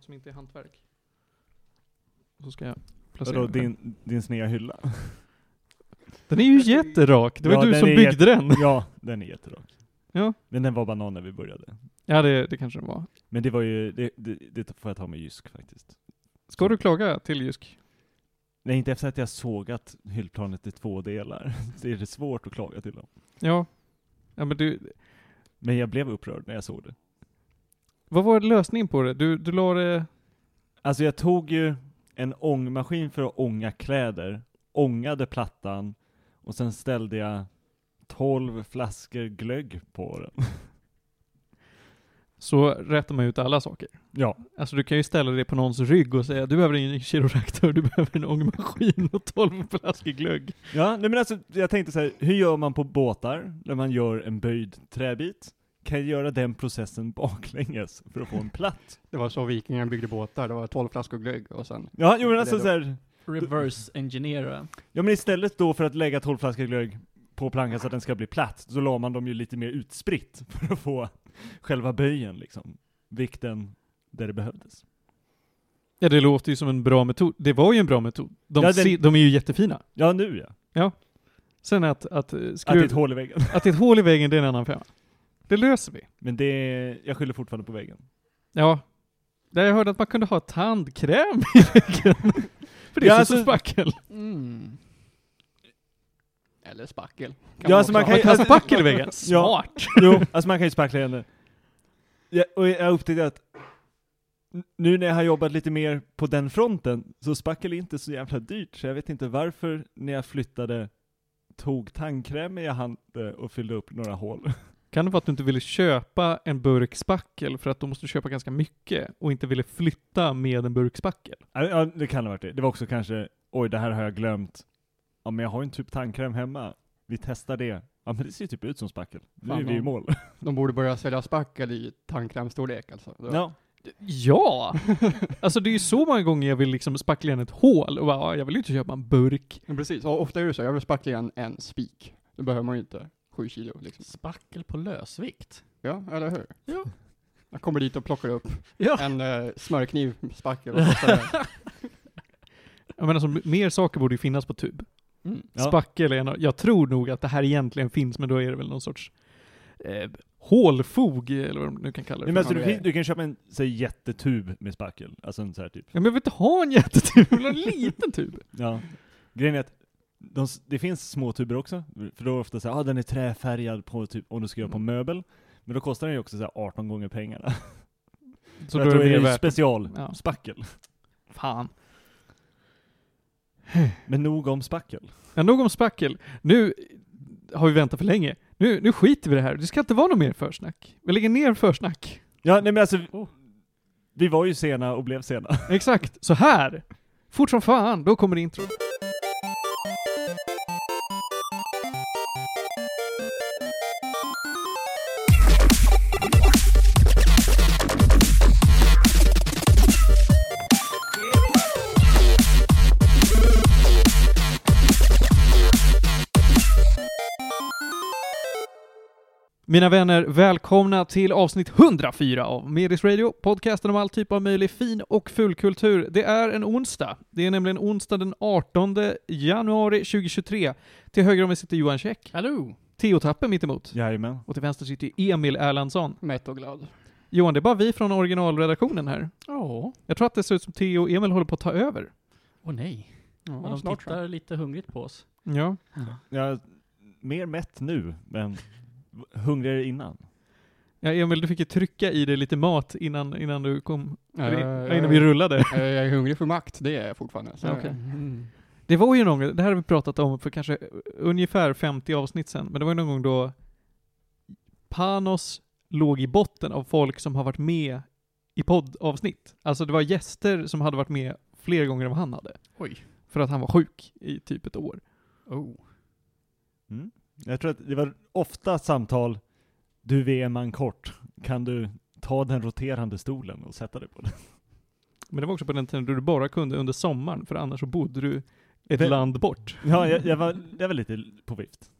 något som inte är hantverk. Så ska jag placera Vadå, den. din, din sneda hylla? Den är ju jätterak, det var Ja, ju du den som är byggde jätte- den. Ja, den är jätterak. Ja. Men den var banan när vi började. Ja, det, det kanske den var. Men det var ju, det, det, det får jag ta med Jysk faktiskt. Ska du klaga till Jysk? Nej, inte efter att jag sågat hyllplanet i två delar. Det är det svårt att klaga till dem. Ja. Ja men du, Men jag blev upprörd när jag såg det. Vad var lösningen på det? Du, du la det... Alltså jag tog ju en ångmaskin för att ånga kläder, ångade plattan, och sen ställde jag 12 flaskor glögg på den. Så rättar man ut alla saker. Ja. Alltså du kan ju ställa det på någons rygg och säga du behöver en kiropraktor, du behöver en ångmaskin och 12 flaskor glögg. Ja, nej men alltså jag tänkte så här, hur gör man på båtar när man gör en böjd träbit? Kan göra den processen baklänges för att få en platt? Det var så vikingarna byggde båtar, det var 12 flaskor glögg och sen... Ja, jo men alltså så här, Reverse engineera. ja men istället då för att lägga 12 flaskor glögg på plankan så att den ska bli platt, så la man dem ju lite mer utspritt för att få själva böjen liksom. Vikten där det behövdes. Ja det låter ju som en bra metod. Det var ju en bra metod. De, Ja, den- se, de är ju jättefina. Ja, nu ja. Sen att, att, eh, Att det är skruv, ett hål i väggen. att det är ett hål i väggen, det är en annan femma. Det löser vi. Men det, jag skyller fortfarande på väggen. Ja. Där jag hörde att man kunde ha tandkräm i väggen. För det är Ja, så alltså- spackel. Mm. Eller spackel. Ja, alltså man kan ju- Man kan ha spackel i väggen. Ja. Smart. Jo, alltså man kan ju spackla henne. Ja, och jag upptäckte att nu när jag har jobbat lite mer på den fronten, så spackel är inte så jävla dyrt, så jag vet inte varför när jag flyttade tog tandkräm jag hade och fyllde upp några hål. Kan det vara att du inte ville köpa en burk spackel för att då måste du köpa ganska mycket och inte ville flytta med en burk spackel? Ja, Ja, det kan ha varit det. Det var också kanske, oj det här har jag glömt. Ja men jag har ju en typ tandkräm hemma. Vi testar det. Ja men det ser ju typ ut som spackel. Nu Fan, är vi i ja. mål. De borde börja sälja spackel i tandkrämstorlek alltså. Då- Ja. Ja! Alltså det är ju så många gånger jag vill liksom spackla igen ett hål och bara, ja, jag vill ju inte köpa en burk. Men precis, och ofta är det så, jag vill spackla igen en spik. Då behöver man ju inte sju kilo liksom. Spackel på lösvikt. Ja, eller hur? Ja. Jag kommer dit och plockar upp Ja. en uh, smörkniv spackel och. Jag menar, alltså, mer saker borde ju finnas på tub. Mm. Ja. Spackel är en, av- jag tror nog att det här egentligen finns, men då är det väl någon sorts eh, hålfog, eller vad de nu kan kalla det. Nej, men alltså, du, du kan köpa en säg, jättetub med spackel. Alltså en så här typ. Ja, men jag vill inte ha en jättetub, jag vill ha en liten tub. Ja. Grejen är att de, det finns små tuber också, för då är det ofta såhär, ah, den är träfärgad på typ, om du ska göra på Mm. möbel. Men då kostar den ju också så här 18 gånger pengarna. Så då är det ju special, Ja. spackel. Fan. Men nog om spackel. Ja, nog om spackel. Nu har vi väntat för länge. Nu, nu skiter vi i det här. Det ska inte vara något mer försnack. Vi lägger ner försnack. Ja, nej men alltså, Oh. vi var ju sena och blev sena. Exakt. Så här. Fort som fan, då kommer intro. Mina vänner, välkomna till avsnitt 104 av Medis Radio, podcasten om all typ av möjlig fin och fulkultur. Det är en onsdag. Det är nämligen onsdag den 18 januari 2023. Till höger om mig sitter Johan Käck, Hallå! Theo Tappe mitt emot. Jajamän. och till vänster sitter Emil Erlandsson. Mätt och glad. Johan, det är bara vi från originalredaktionen här. Ja. Jag tror att det ser ut som Theo och Emil håller på att ta över. Åh nej. Ja, Men de snart tittar lite hungrigt på oss. Ja. Jag är mer mätt nu, men hungrigare innan. Ja, Emil, du fick ju trycka i dig lite mat innan, innan du kom, eller, ja, innan vi rullade. Jag är hungrig för makt, det är jag fortfarande. Så. Okej. Mm. Det var ju någon gång, det här har vi pratat om för kanske ungefär 50 avsnitt sedan, men det var ju någon gång då Panos låg i botten av folk som har varit med i poddavsnitt. Alltså det var gäster som hade varit med fler gånger än vad han hade. Oj. För att han var sjuk i typ ett år. Oh. Mm. Jag tror att det var ofta samtal, du är en man kort, kan du ta den roterande stolen och sätta dig på den? Men det var också på den tiden då du bara kunde under sommaren, för annars så bodde du ett Det- land bort. Ja, jag, jag, var, jag var lite på vift.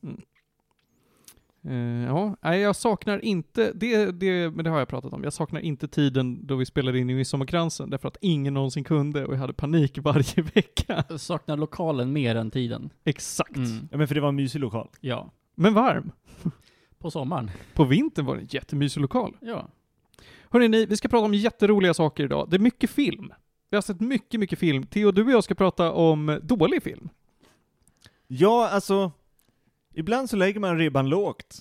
Eh, ja, nej jag saknar inte, det, det, men det har jag pratat om, jag saknar inte tiden då vi spelade in i Midsommarkransen, därför att ingen någonsin kunde och jag hade panik varje vecka. Jag saknar lokalen mer än tiden. Exakt. Mm. Ja men för det var en mysig lokal. Ja. Men varm. På sommaren. På vintern var det en jättemysig lokal. Ja. Hörrni, ni, vi ska prata om jätteroliga saker idag. Det är mycket film. Vi har sett mycket, mycket film. Theo, du och jag ska prata om dålig film. Ja, alltså, ibland så lägger man ribban lågt.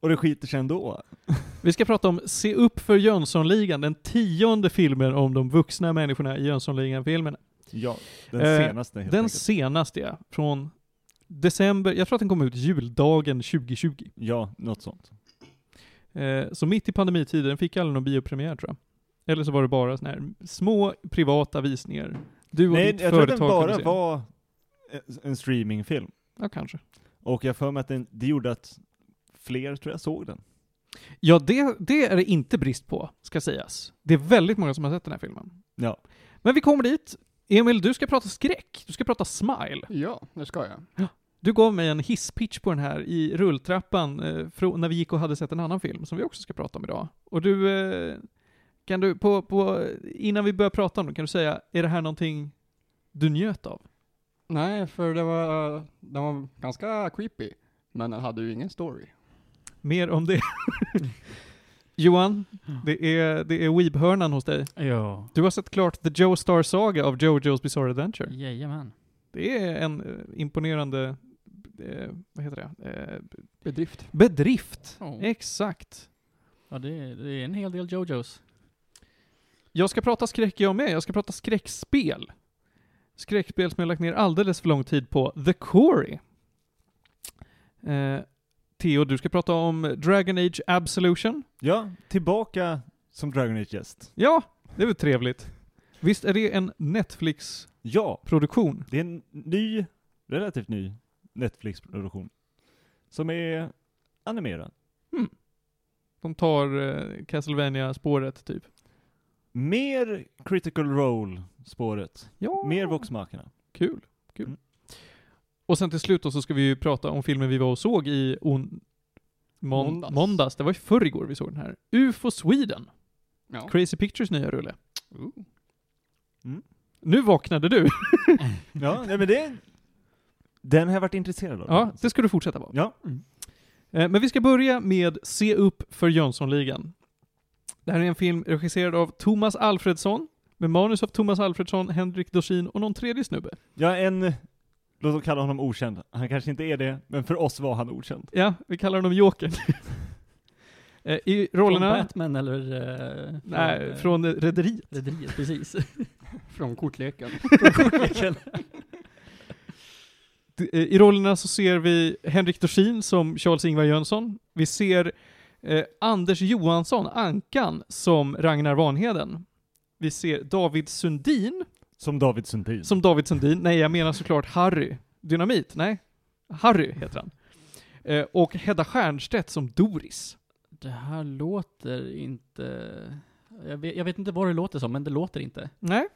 Och det skiter sig ändå. Vi ska prata om Se upp för Jönssonligan, den tionde filmen om de vuxna människorna i Jönssonligan-filmerna. Ja, den Eh, senaste helt Den enkelt. senaste, ja. Från december, jag tror att den kom ut juldagen 2020. Ja, något sånt. Eh, så mitt i pandemitiden fick aldrig någon biopremiär tror jag. Eller så var det bara såna här små privata visningar. Du och Nej, ditt jag tror att företag den bara var en streamingfilm. Ja, kanske. Och jag för mig att den, det gjorde att fler, tror jag, såg den. Ja, det, det är det inte brist på, ska sägas. Det är väldigt många som har sett den här filmen. Ja. Men vi kommer dit. Emil, du ska prata skräck. Du ska prata smile. Ja, det ska jag. Du gav mig en hisspitch på den här i rulltrappan eh, när vi gick och hade sett en annan film som vi också ska prata om idag. Och du, eh, kan du, på, på, innan vi börjar prata om den, kan du säga, är det här någonting du njöt av? Nej, för det var, den var ganska creepy. Men den hade ju ingen story. Mer om det. Johan, det är, det är Weeb-hörnan hos dig. Ja. Du har sett klart The Joe Star Saga av Jojo's Bizarre Adventure. Jajamän. Det är en eh, imponerande, eh, vad heter det, eh, Bedrift. bedrift. Ja. Exakt. Ja, det, är- det är en hel del Jojos. Jag ska prata skräck jag med, jag ska prata skräckspel. Skräckspel som jag lagt ner alldeles för lång tid på. The Quarry. Eh, Theo, du ska prata om Dragon Age Absolution. Ja, tillbaka som Dragon Age gäst. Ja, det är väl trevligt. Visst är det en Netflix-produktion? Ja, det är en ny, relativt ny Netflix-produktion. Som är animerad. De tar eh, Castlevania-spåret, typ. Mer critical role-spåret. Ja. Mer Voxmakarna. Kul, kul. Mm. Och sen till slut då så ska vi ju prata om filmen vi var och såg i on... Mon- måndags. Måndags. Det var i förrgår vi såg den här. UFO Sweden. Ja. Crazy Pictures nya rulle. Mm. Nu vaknade du. Ja, nej, men det... Den har jag varit intresserad av. ja, det ska du fortsätta vara. Ja. Eh, Men vi ska börja med Se upp för Jönssonligan. Det här är en film regisserad av Thomas Alfredsson, med manus av Thomas Alfredsson, Henrik Dorsin och någon tredje snubbe. Ja, en... Låt oss kalla honom okänd. Han kanske inte är det, men för oss var han okänd. Ja, vi kallar honom Jokern. Eh, I rollerna... Från Batman eller? eh, Nej, eh, från eh, Rederiet. Rederiet, precis. Från kortleken. D- eh, I rollerna så ser vi Henrik Dorsin som Charles-Ingvar Jönsson. Vi ser eh, Anders Johansson, Ankan, som Ragnar Vanheden. Vi ser David Sundin Som David Sundin. som David Sundin. Nej, jag menar såklart Harry. Dynamit? Nej. Harry heter han. Eh, och Hedda Stiernstedt som Doris. Det här låter inte... Jag vet, jag vet inte vad det låter som, men det låter inte. Nej.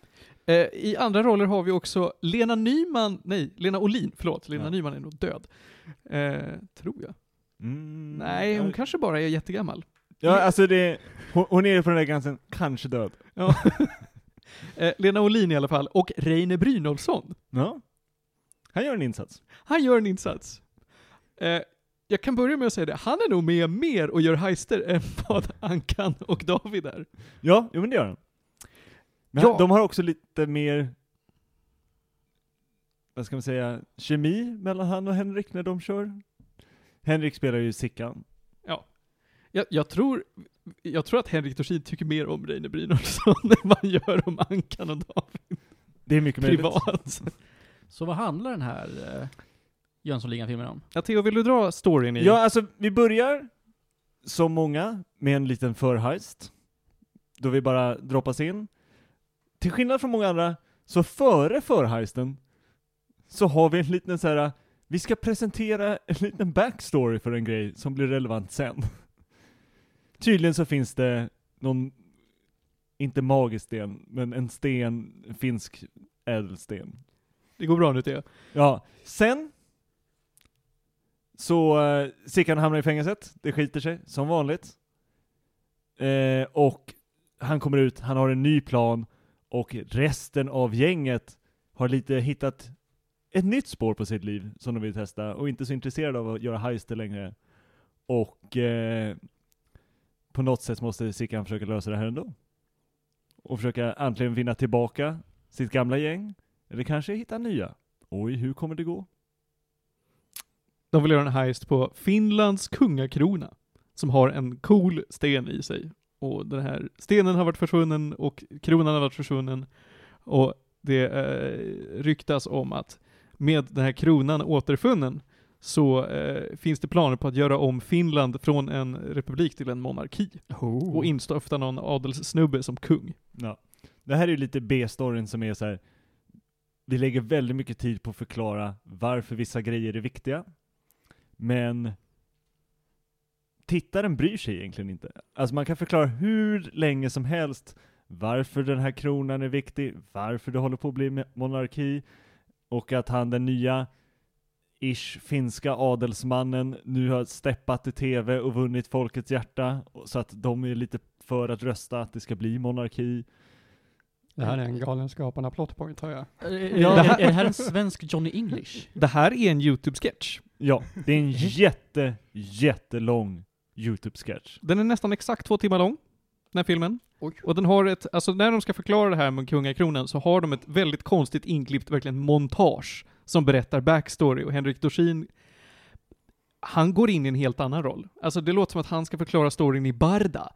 Eh, I andra roller har vi också Lena Nyman, nej, Lena Olin, förlåt, Lena Ja. Nyman är nog död. Eh, tror jag. Mm, Nej, hon ja. kanske bara är jättegammal. Ja, alltså det... Hon, hon är på den där gränsen, kanske död. Ja. eh, Lena Olin i alla fall, och Reine Brynolfsson. Ja. Han gör en insats. Han gör en insats. Eh, jag kan börja med att säga det, han är nog med mer och gör heister än vad Ankan och David är. Ja, jo men det gör han. Men Ja. han- de har också lite mer, vad ska man säga, kemi mellan han och Henrik när de kör. Henrik spelar ju Sickan. Jag, jag, tror, jag tror att Henrik Dorsin tycker mer om Reine Brynolfsson än vad han gör om Ankan och David Det är mycket möjligt. privat. Så vad handlar den här eh, Jönssonligan-filmen om? Ja, Theo, vill du dra storyn i? Ja, alltså vi börjar, som många, med en liten förheist. Då vi bara droppas in. Till skillnad från många andra, så före förheisten, så har vi en liten så här. Vi ska presentera en liten backstory för en grej som blir relevant sen. Tydligen så finns det någon, inte magisk sten, men en sten, en finsk ädelsten. Det går bra nu Theo. Ja, sen Så eh, Sickan hamnar i fängelset, det skiter sig, som vanligt. Eh, och han kommer ut, han har en ny plan, och resten av gänget har lite hittat ett nytt spår på sitt liv som de vill testa, och inte så intresserade av att göra heister längre. Och eh, på något sätt måste Sickan försöka lösa det här ändå. Och försöka antingen vinna tillbaka sitt gamla gäng, eller kanske hitta nya. Oj, hur kommer det gå? De vill göra en heist på Finlands kungakrona, som har en cool sten i sig. Och den här stenen har varit försvunnen och kronan har varit försvunnen. Och det eh, ryktas om att med den här kronan återfunnen så eh, finns det planer på att göra om Finland från en republik till en monarki. Oh. Och instifta någon adelssnubbe som kung. Ja. Det här är ju lite B-storyn som är så här. vi lägger väldigt mycket tid på att förklara varför vissa grejer är viktiga, men tittaren bryr sig egentligen inte. Alltså man kan förklara hur länge som helst varför den här kronan är viktig, varför det håller på att bli monarki, och att han den nya ish finska adelsmannen nu har steppat i TV och vunnit folkets hjärta, så att de är lite för att rösta att det ska bli monarki. Det här är en Galenskaparna plotpoint hör jag. Ja, det är, här- är det här en svensk Johnny English? Det här är en YouTube-sketch. Ja, det är en jätte, jättelång YouTube-sketch. Den är nästan exakt två timmar lång, den här filmen. Oj. Och den har ett, alltså när de ska förklara det här med kungakronan så har de ett väldigt konstigt inklippt, verkligen montage, som berättar backstory och Henrik Dorsin han går in i en helt annan roll. Alltså det låter som att han ska förklara storyn i Barda.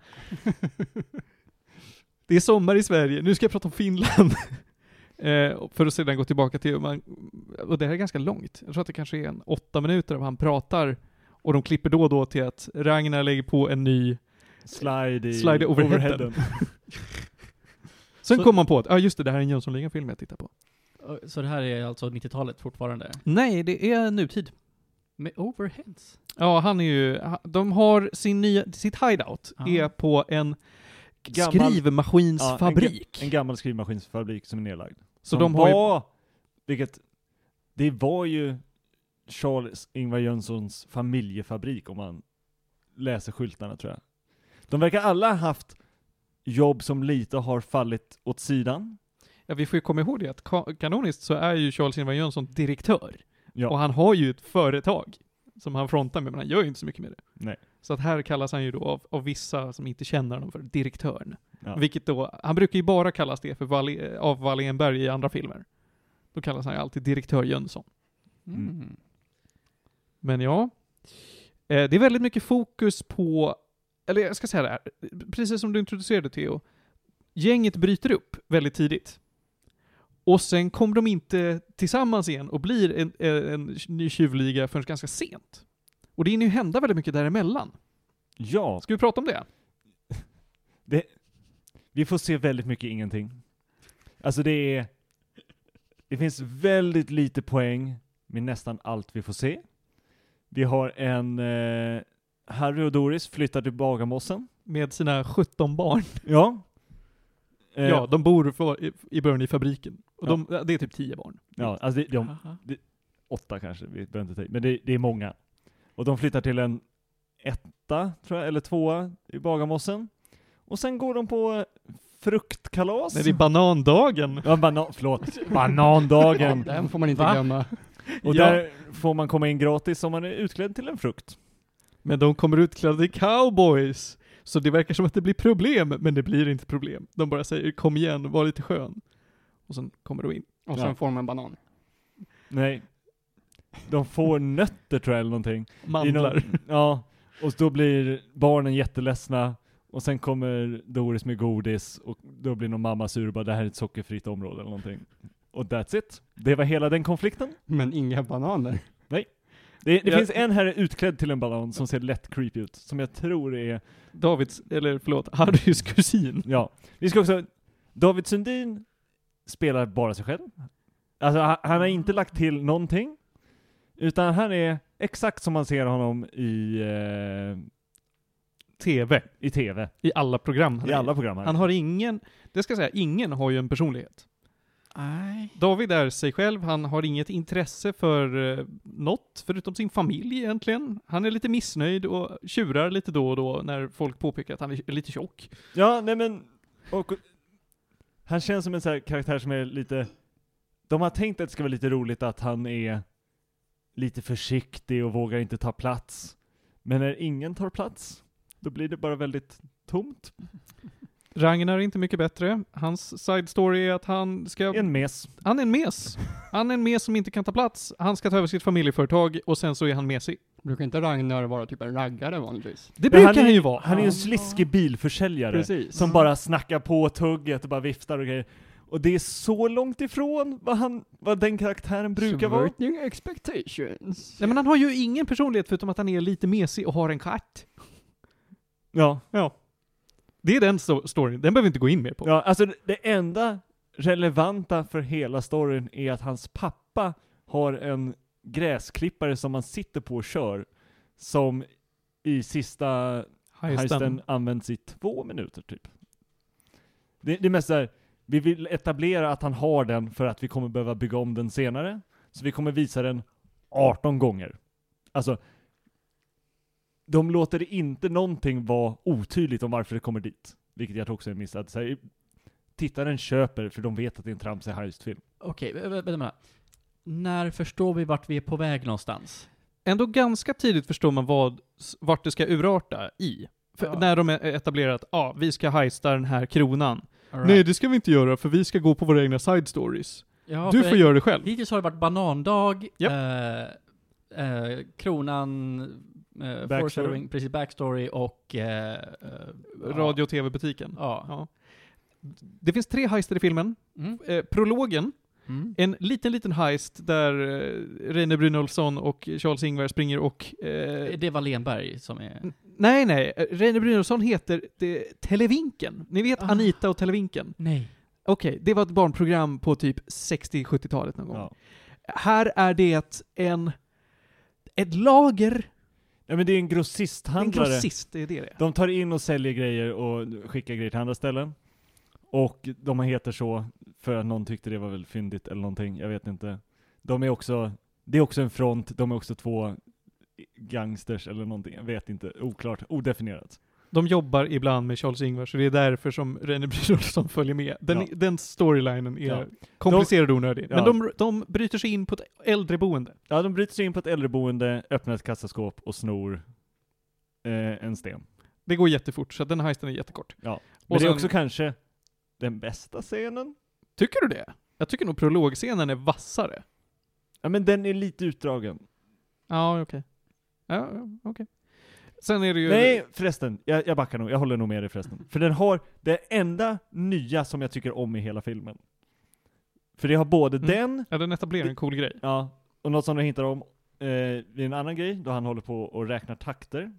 det är sommar i Sverige, nu ska jag prata om Finland. eh, för att sedan gå tillbaka till, man, och det här är ganska långt, jag tror att det kanske är en åtta minuter av han pratar, och de klipper då och då till att Ragnar lägger på en ny Slide i Slide i overheaden. Sen Så- kom man på att, ja just det, det här är en Jönssonligan-film jag tittar på. Så det här är alltså 90-talet fortfarande? Nej, det är nutid. Med overheads? Ja, han är ju, ha- de har sin nya, sitt hideout Ah. är på en Gammal- skrivmaskinsfabrik. Ja, en, ga- en gammal skrivmaskinsfabrik som är nedlagd. så som de har ju, var, vilket, det var ju Charles Ingvar Jönssons familjefabrik om man läser skyltarna tror jag. De verkar alla ha haft jobb som lite har fallit åt sidan. ja vi får ju komma ihåg det att ka- kanoniskt så är ju Charles Ingvar Jönsson direktör. Ja. Och han har ju ett företag som han frontar med, men han gör ju inte så mycket med det. Nej. Så att här kallas han ju då av, av vissa som inte känner honom för direktören. Ja. Vilket då, han brukar ju bara kallas det för Walle, av Wallenberg i andra filmer. Då kallas han ju alltid direktör Jönsson. Mm. Mm. Men ja, eh, det är väldigt mycket fokus på, eller jag ska säga det här, precis som du introducerade Theo, gänget bryter upp väldigt tidigt. Och sen kommer de inte tillsammans igen och blir en, en, en ny tjuvliga förrän ganska sent. Och det hinner ju hända väldigt mycket däremellan. ja, Ska vi prata om det? det, vi får se väldigt mycket ingenting. Alltså det är, det finns väldigt lite poäng med nästan allt vi får se. Vi har en, eh, Harry och Doris flyttar till Bagarmossen. Med sina 17 barn. Ja. Eh, Ja, de bor för, i, i början i fabriken. Och Ja. de, det är typ 10 barn. ja alltså det, de, Aha. åtta kanske, vi behöver inte ta men det, det är många. Och de flyttar till en etta, tror jag, eller tvåa i Bagarmossen. Och sen går de på fruktkalas. Nej, det är banandagen. Ja, banan, förlåt. Banandagen. Den får man inte Va? glömma. Och Ja. där får man komma in gratis om man är utklädd till en frukt. Men de kommer utklädda till cowboys. Så det verkar som att det blir problem, men det blir inte problem. De bara säger kom igen, var lite skön. Och sen kommer de in. Och sen Ja. får de en banan. Nej. De får nötter tror jag eller någonting. Mandlar. någon- ja. Och då blir barnen jätteledsna. Och sen kommer Doris med godis och då blir någon mamma sur och bara det här är ett sockerfritt område eller någonting. Och that's it. Det var hela den konflikten. Men inga bananer. Det, det Jag- finns en här utklädd till en banan som ser lätt creepy ut, som jag tror är Davids, eller förlåt, Harrys kusin. Ja, vi ska också, David Sundin spelar bara sig själv. Alltså han, han har inte lagt till någonting, utan han är exakt som man ser honom i, eh, TV. i TV, I alla program. i alla program. här. Han har ingen, det ska jag säga, ingen har ju en personlighet. Nej. David är sig själv, han har inget intresse för eh, något förutom sin familj egentligen. Han är lite missnöjd och tjurar lite då och då när folk påpekar att han är lite tjock. Ja, nej men, och, han känns som en sån här karaktär som är lite, de har tänkt att det ska vara lite roligt att han är lite försiktig och vågar inte ta plats. Men när ingen tar plats, då blir det bara väldigt tomt. Ragnar är inte mycket bättre. Hans side story är att han ska... En mes. Han är en mes. Han är en mes som inte kan ta plats. Han ska ta över sitt familjeföretag och sen så är han mesig. Brukar inte Ragnar vara typ en raggare vanligtvis? Det brukar han, är, han ju vara. Han är ju en sliskig bilförsäljare. Precis. Som bara snackar på tugget och bara viftar och grejer. Och det är så långt ifrån vad, han, vad den karaktären brukar vara. Subverting expectations. Nej men han har ju ingen personlighet förutom att han är lite mesig och har en katt. Ja. Ja. Det är den sto- storyn, den behöver vi inte gå in mer på. Ja, alltså det- enda relevanta för hela storyn är att hans pappa har en gräsklippare som man sitter på och kör, som i sista heisten används i två minuter typ. Det, det är mest såhär, vi vill etablera att han har den för att vi kommer behöva bygga om den senare, så vi kommer visa den 18 gånger. Alltså, de låter inte någonting vara otydligt om varför det kommer dit. Vilket jag tror också är en miss. Att så här, tittaren köper för de vet att det är en tramsig heistfilm. Okej, vä- vä- vänta med. När förstår vi vart vi är på väg någonstans? Ändå ganska tidigt förstår man vad, vart det ska urarta i. För Ja. När de är etablerar att ah, vi ska heista den här kronan. Right. Nej, det ska vi inte göra för vi ska gå på våra egna side stories. Ja, du får göra det själv. Hittills har det varit banandag, Japp. eh, eh, kronan, eh, foreshadowing, precis backstory och eh, eh, Radio och tv-butiken. Ja. Ja. Det finns tre heister i filmen. Mm. Eh, prologen, Mm. en liten, liten heist där eh, Reine Brynolfsson och Charles Ingvar springer och... Eh, Det var Lenberg som är... nej, nej. Reine Brynolfsson heter det, Televinken. Ni vet Ah. Anita och Televinken? Nej. Okej, det var ett barnprogram på typ 60-70-talet någon gång. Ja. Här är det en... Ett lager. Ja men det är en En grossisthandlare. grossist, det är det. De tar in och säljer grejer och skickar grejer till andra ställen. Och de heter så för att någon tyckte det var väl fyndigt eller någonting, jag vet inte. De är också, det är också en front, de är också två gangsters eller någonting, jag vet inte, oklart, odefinierat. De jobbar ibland med Charles Ingvar, så det är därför som Reine Brynolfsson följer med. Den, Ja. den storylinen är Ja. komplicerad och onödig. Ja. Men de, de bryter sig in på ett äldreboende. Ja, de bryter sig in på ett äldreboende, öppnar ett kassaskåp och snor eh, en sten. Det går jättefort, så den heisten är jättekort. Ja. Och Men det är också kanske den bästa scenen. Tycker du det? Jag tycker nog prologscenen är vassare. Ja men den är lite utdragen. Ja, okej. Ja, ja, okej. Sen är det ju... Nej förresten, jag, jag backar nog, jag håller nog med dig förresten. För den har det enda nya som jag tycker om i hela filmen. För det har både Mm. den, Ja, den etablerar en cool grej. ja, och något som de hintar om eh, vid en annan grej, då han håller på och räknar takter.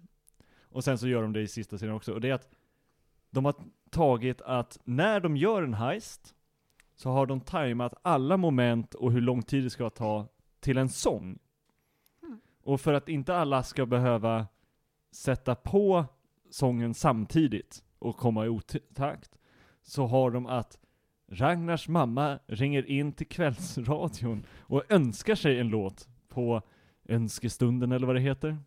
Och sen så gör de det i sista scenen också, och det är att de har tagit att när de gör en heist, så har de tajmat alla moment och hur lång tid det ska ta till en sång. Och för att inte alla ska behöva sätta på sången samtidigt och komma i otakt, så har de att Ragnars mamma ringer in till kvällsradion och önskar sig en låt på önskestunden eller vad det heter.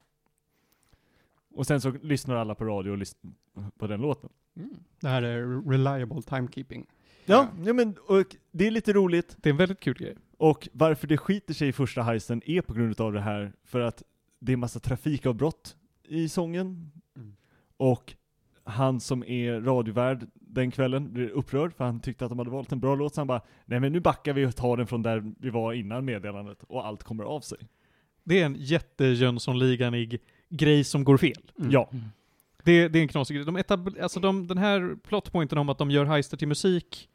Och sen så lyssnar alla på radio och lyssnar på den låten. Mm. Det här är reliable timekeeping. Ja, ja men och det är lite roligt. Det är en väldigt kul grej. Och varför det skiter sig i första heisten är på grund av det här, för att det är massa trafikavbrott i sången. Mm. Och han som är radiovärd den kvällen blir upprörd för han tyckte att de hade valt en bra låt, så han bara Nej men nu backar vi och tar den från där vi var innan meddelandet, och allt kommer av sig. Det är en jätte-Jönssonliganig grej som går fel. Mm. Ja. Det, det är en knasig grej. De alltså de, den här plotpointen om att de gör heister till musik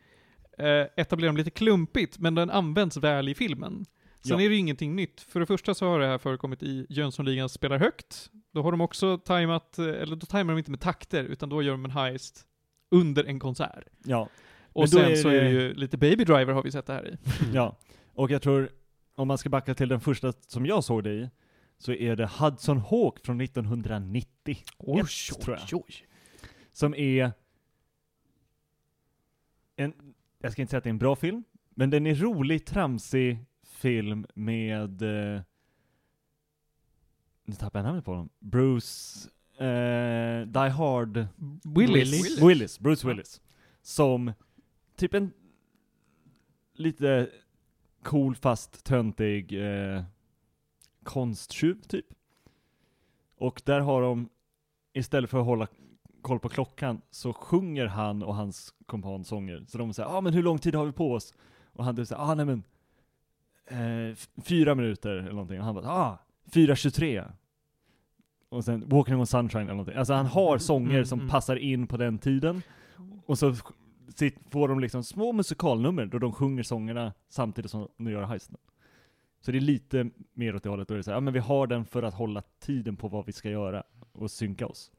eh, etablerar de lite klumpigt, men den används väl i filmen. Sen Ja. är det ju ingenting nytt. För det första så har det här förekommit i Jönssonligan spelar högt. Då har de också tajmat, eh, eller då tajmar de inte med takter, utan då gör de en heist under en konsert. Ja. Och Men sen är så det- är det ju lite Baby Driver har vi sett det här i. Ja. Och jag tror, om man ska backa till den första som jag såg det i, så är det Hudson Hawk från 1990. Oj, Ett, tror jag. oj. Som är en, jag ska inte säga att det är en bra film, Men den är rolig, tramsig film med... Eh, nu tappade jag namnet på honom. Bruce... Eh, Die Hard... Willis. Willis. Willis. Bruce Willis. Som typ en lite cool fast töntig eh, konsttjuv typ. Och där har de, istället för att hålla koll på klockan, så sjunger han och hans kompan sånger. Så de säger, ja ah, men hur lång tid har vi på oss? Och han typ säger, ah nej men, eh, fyra minuter eller någonting. Och han bara, ah, 4.23. Och sen Walking on Sunshine eller någonting. Alltså han har sånger Mm, som mm. passar in på den tiden. Och så får de liksom små musikalnummer då de sjunger sångerna samtidigt som de gör heisten. Så det är lite mer åt det hållet, då är det så här, ja men vi har den för att hålla tiden på vad vi ska göra och synka oss.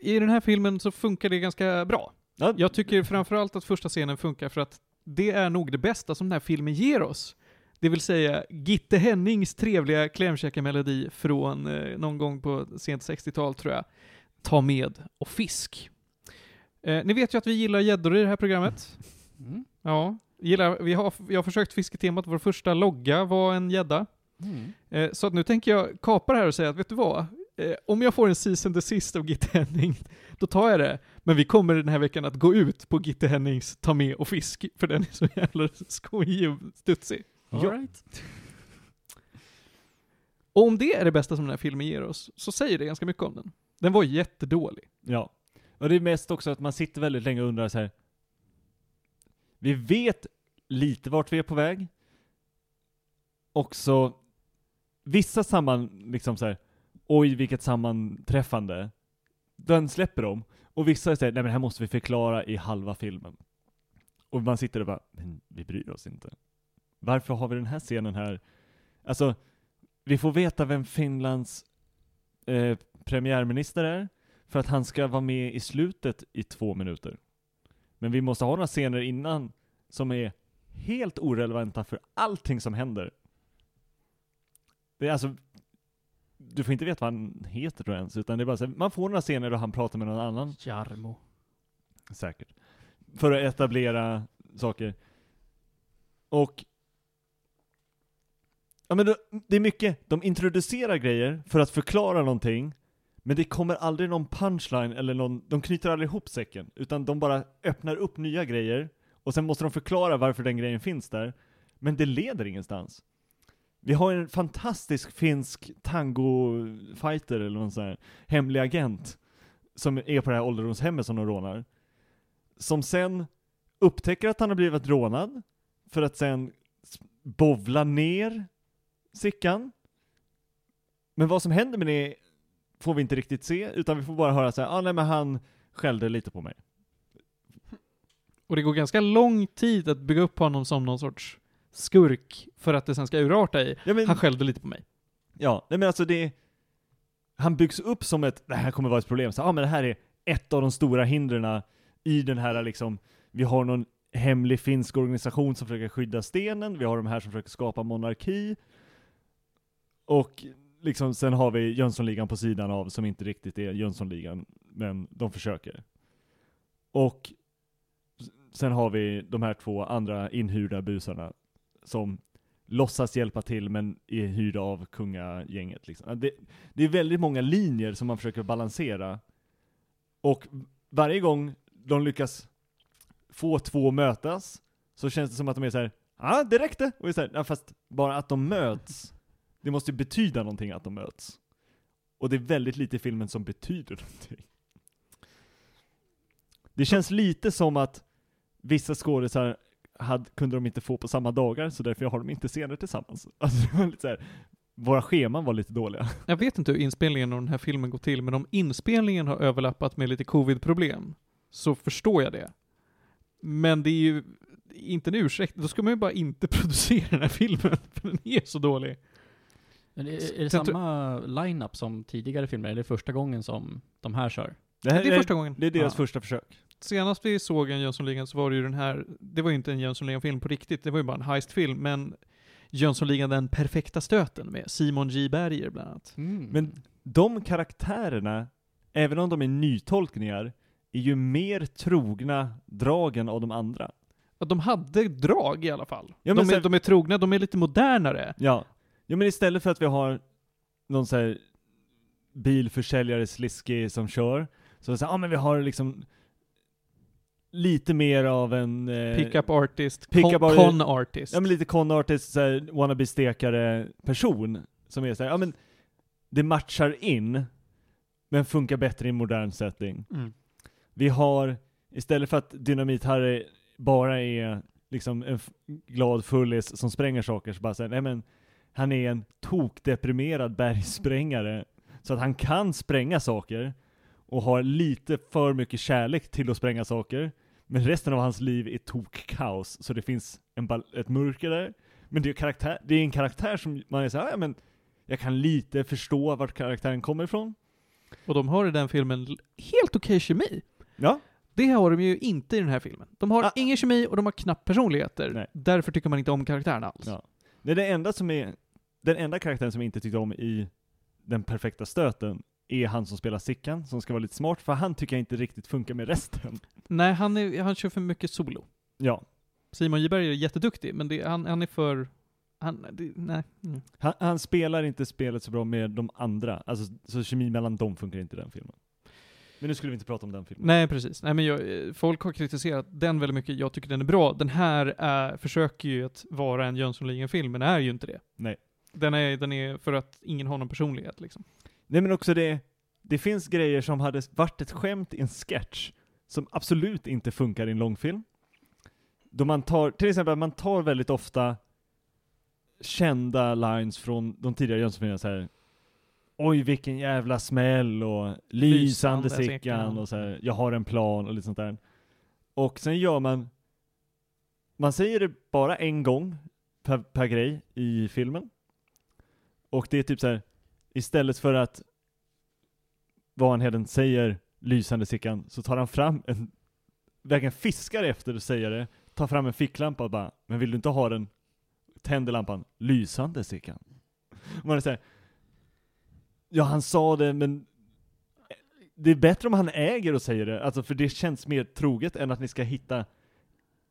I den här filmen så funkar det ganska bra. Ja, Jag tycker framförallt att första scenen funkar för att det är nog det bästa som den här filmen ger oss. Det vill säga Gitte Hennings trevliga klämkäckarmelodi från eh, någon gång på sent 60-tal tror jag. Ta med och fisk. Eh, ni vet ju att vi gillar gäddor i det här programmet. Mm. Ja, gillar, vi har, jag har försökt fisketemat, vår första logga var en gädda. Mm. Eh, så att nu tänker jag kapa det här och säga att vet du vad? Eh, om jag får en season desist av Gitte Henning, då tar jag det. Men vi kommer den här veckan att gå ut på Gitte Hennings Ta med och fisk, för den är så jävla skojig och studsig. All Ja. right. Och om det är det bästa som den här filmen ger oss, så säger det ganska mycket om den. Den var jättedålig. Ja. Och det är mest också att man sitter väldigt länge och undrar så här. Vi vet lite vart vi är på väg. Också vissa samman, liksom så här. oj vilket sammanträffande. Den släpper de. Och vissa säger, nej men det här måste vi förklara i halva filmen. Och man sitter och bara, men vi bryr oss inte. Varför har vi den här scenen här? Alltså, vi får veta vem Finlands eh, premiärminister är, för att han ska vara med i slutet i två minuter. Men vi måste ha några scener innan som är helt orelevanta för allting som händer. Det är alltså, du får inte veta vad han heter då ens, utan det är bara så här, man får några scener då han pratar med någon annan, Jarmo. säkert. För att etablera saker. Och Ja men då, det är mycket, de introducerar grejer för att förklara någonting, men det kommer aldrig någon punchline eller någon, de knyter aldrig ihop säcken, utan de bara öppnar upp nya grejer, och sen måste de förklara varför den grejen finns där, men det leder ingenstans. Vi har en fantastisk finsk tangofighter eller någon sån här hemlig agent, som är på det här ålderdomshemmet som de rånar, som sen upptäcker att han har blivit rånad, för att sen bovla ner Sickan. Men vad som händer med det får vi inte riktigt se, utan vi får bara höra så här, ah, nej men han skällde lite på mig. Och det går ganska lång tid att bygga upp honom som någon sorts skurk för att det sen ska urarta i, Ja men, han skällde lite på mig. ja, nej men alltså det, han byggs upp som ett, det här kommer vara ett problem, så ah, men det här är ett av de stora hindren i den här liksom, vi har någon hemlig finsk organisation som försöker skydda stenen, vi har de här som försöker skapa monarki, och liksom sen har vi Jönssonligan på sidan av som inte riktigt är Jönssonligan, men de försöker. Och sen har vi de här två andra inhyrda busarna som låtsas hjälpa till men är hyrda av kungagänget. Liksom. Det, det är väldigt många linjer som man försöker balansera. Och varje gång de lyckas få två att mötas så känns det som att de är så här, ja ah, det räckte! Och det är så här, fast bara att de möts, det måste ju betyda någonting att de möts. Och det är väldigt lite i filmen som betyder någonting. Det känns lite som att vissa skådisar hade, kunde de inte få på samma dagar, så därför har de inte scener tillsammans. Alltså det var lite så här, våra scheman var lite dåliga. Jag vet inte hur inspelningen av den här filmen går till, men om inspelningen har överlappat med lite covid-problem, så förstår jag det. Men det är ju inte en ursäkt, då ska man ju bara inte producera den här filmen, för den är så dålig. Men är, är det tror- samma line-up som tidigare filmer? Eller är det första gången som de här kör? Det, här, Det är första gången. det är deras Ja. första försök. Senast vi såg en Jönssonligan så var det ju den här, det var ju inte en Jönssonligan-film på riktigt, det var ju bara en heist-film, men Jönssonligan den perfekta stöten med Simon J. Berger bland annat. Men de karaktärerna, även om de är nytolkningar, är ju mer trogna dragen av de andra. Ja, de hade drag i alla fall. Ja, men de, är, sen- de är trogna, de är lite modernare. Ja. ja, men istället för att vi har någon så här bilförsäljare sliskig som kör, så så här, ja men vi har liksom lite mer av en... Eh, Pickup artist, Pickup con, artist. con artist. Ja men lite con artist, såhär wannabe-stekare person, som är såhär, ja men det matchar in, men funkar bättre i en modern setting. Mm. Vi har, istället för att Dynamit-Harry bara är liksom en glad fullis som spränger saker, så bara säger nej men han är en tokdeprimerad bergsprängare, så att han kan spränga saker, och har lite för mycket kärlek till att spränga saker, men resten av hans liv är tokkaos, så det finns en ett mörker där. Men det är, karaktär, det är en karaktär som man är såhär, ja men jag kan lite förstå vart karaktären kommer ifrån. Och de har i den filmen helt okej kemi. Ja, Det har de ju inte i den här filmen. De har Ah. ingen kemi och de har knappt personligheter. Nej. Därför tycker man inte om karaktärerna alls. Ja. Det är det enda som är, den enda karaktären som jag inte tyckte om i Den perfekta stöten är han som spelar Sickan, som ska vara lite smart, för han tycker jag inte riktigt funkar med resten. Nej, han, är, han kör för mycket solo. Ja. Simon Giberg är jätteduktig, men det, han, han är för... Han, det, nej. Mm. Han, han spelar inte spelet så bra med de andra, alltså så kemi mellan dem funkar inte i den filmen. Men nu skulle vi inte prata om den filmen. Nej, precis. Nej, men jag, eh, folk har kritiserat den väldigt mycket. Jag tycker den är bra. Den här är, försöker ju att vara en Jönssonligan-film, men är ju inte det. Nej. Den är, den är för att ingen har någon personlighet liksom. Nej men också det, det finns grejer som hade varit ett skämt i en sketch, som absolut inte funkar i en långfilm. Då man tar, till exempel, man tar väldigt ofta kända lines från de tidigare Jönssonfilmerna så här. Oj vilken jävla smäll och lysande Sickan. och så här, jag har en plan och lite sånt där. Och sen gör man, man säger det bara en gång per, per grej i filmen. Och det är typ så här istället för att Vanheden säger lysande Sickan, så tar han fram en, verkligen fiskar efter att säga det, tar fram en ficklampa och bara, men vill du inte ha den? Tänder lampan, lysande Sickan. Man säger såhär, ja han sa det men det är bättre om han äger och säger det, alltså för det känns mer troget än att ni ska hitta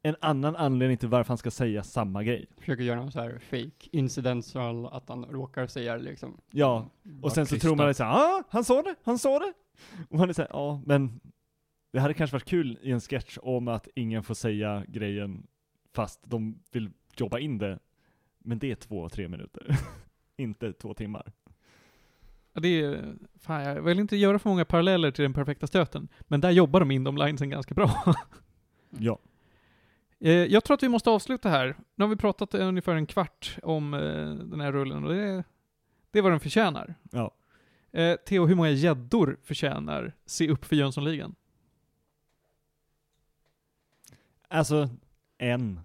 en annan anledning till varför han ska säga samma grej. Försöker göra någon så här fake incidental, att han råkar säga det liksom. Ja, Bara och sen så tror man såhär, ah, han sa det, han sa det! Och man är såhär, ja, men det hade kanske varit kul i en sketch om att ingen får säga grejen fast de vill jobba in det. Men det är två, tre minuter. Inte två timmar. Ja, Det är, fan, jag vill inte göra för många paralleller till den perfekta stöten, men där jobbar de in de linesen ganska bra. Ja. Eh, Jag tror att vi måste avsluta här. Nu har vi pratat ungefär en kvart om eh, den här rullen och det, det är vad den förtjänar. Ja. Eh, Theo, hur många gäddor förtjänar Se upp för Jönssonligan? Alltså, en.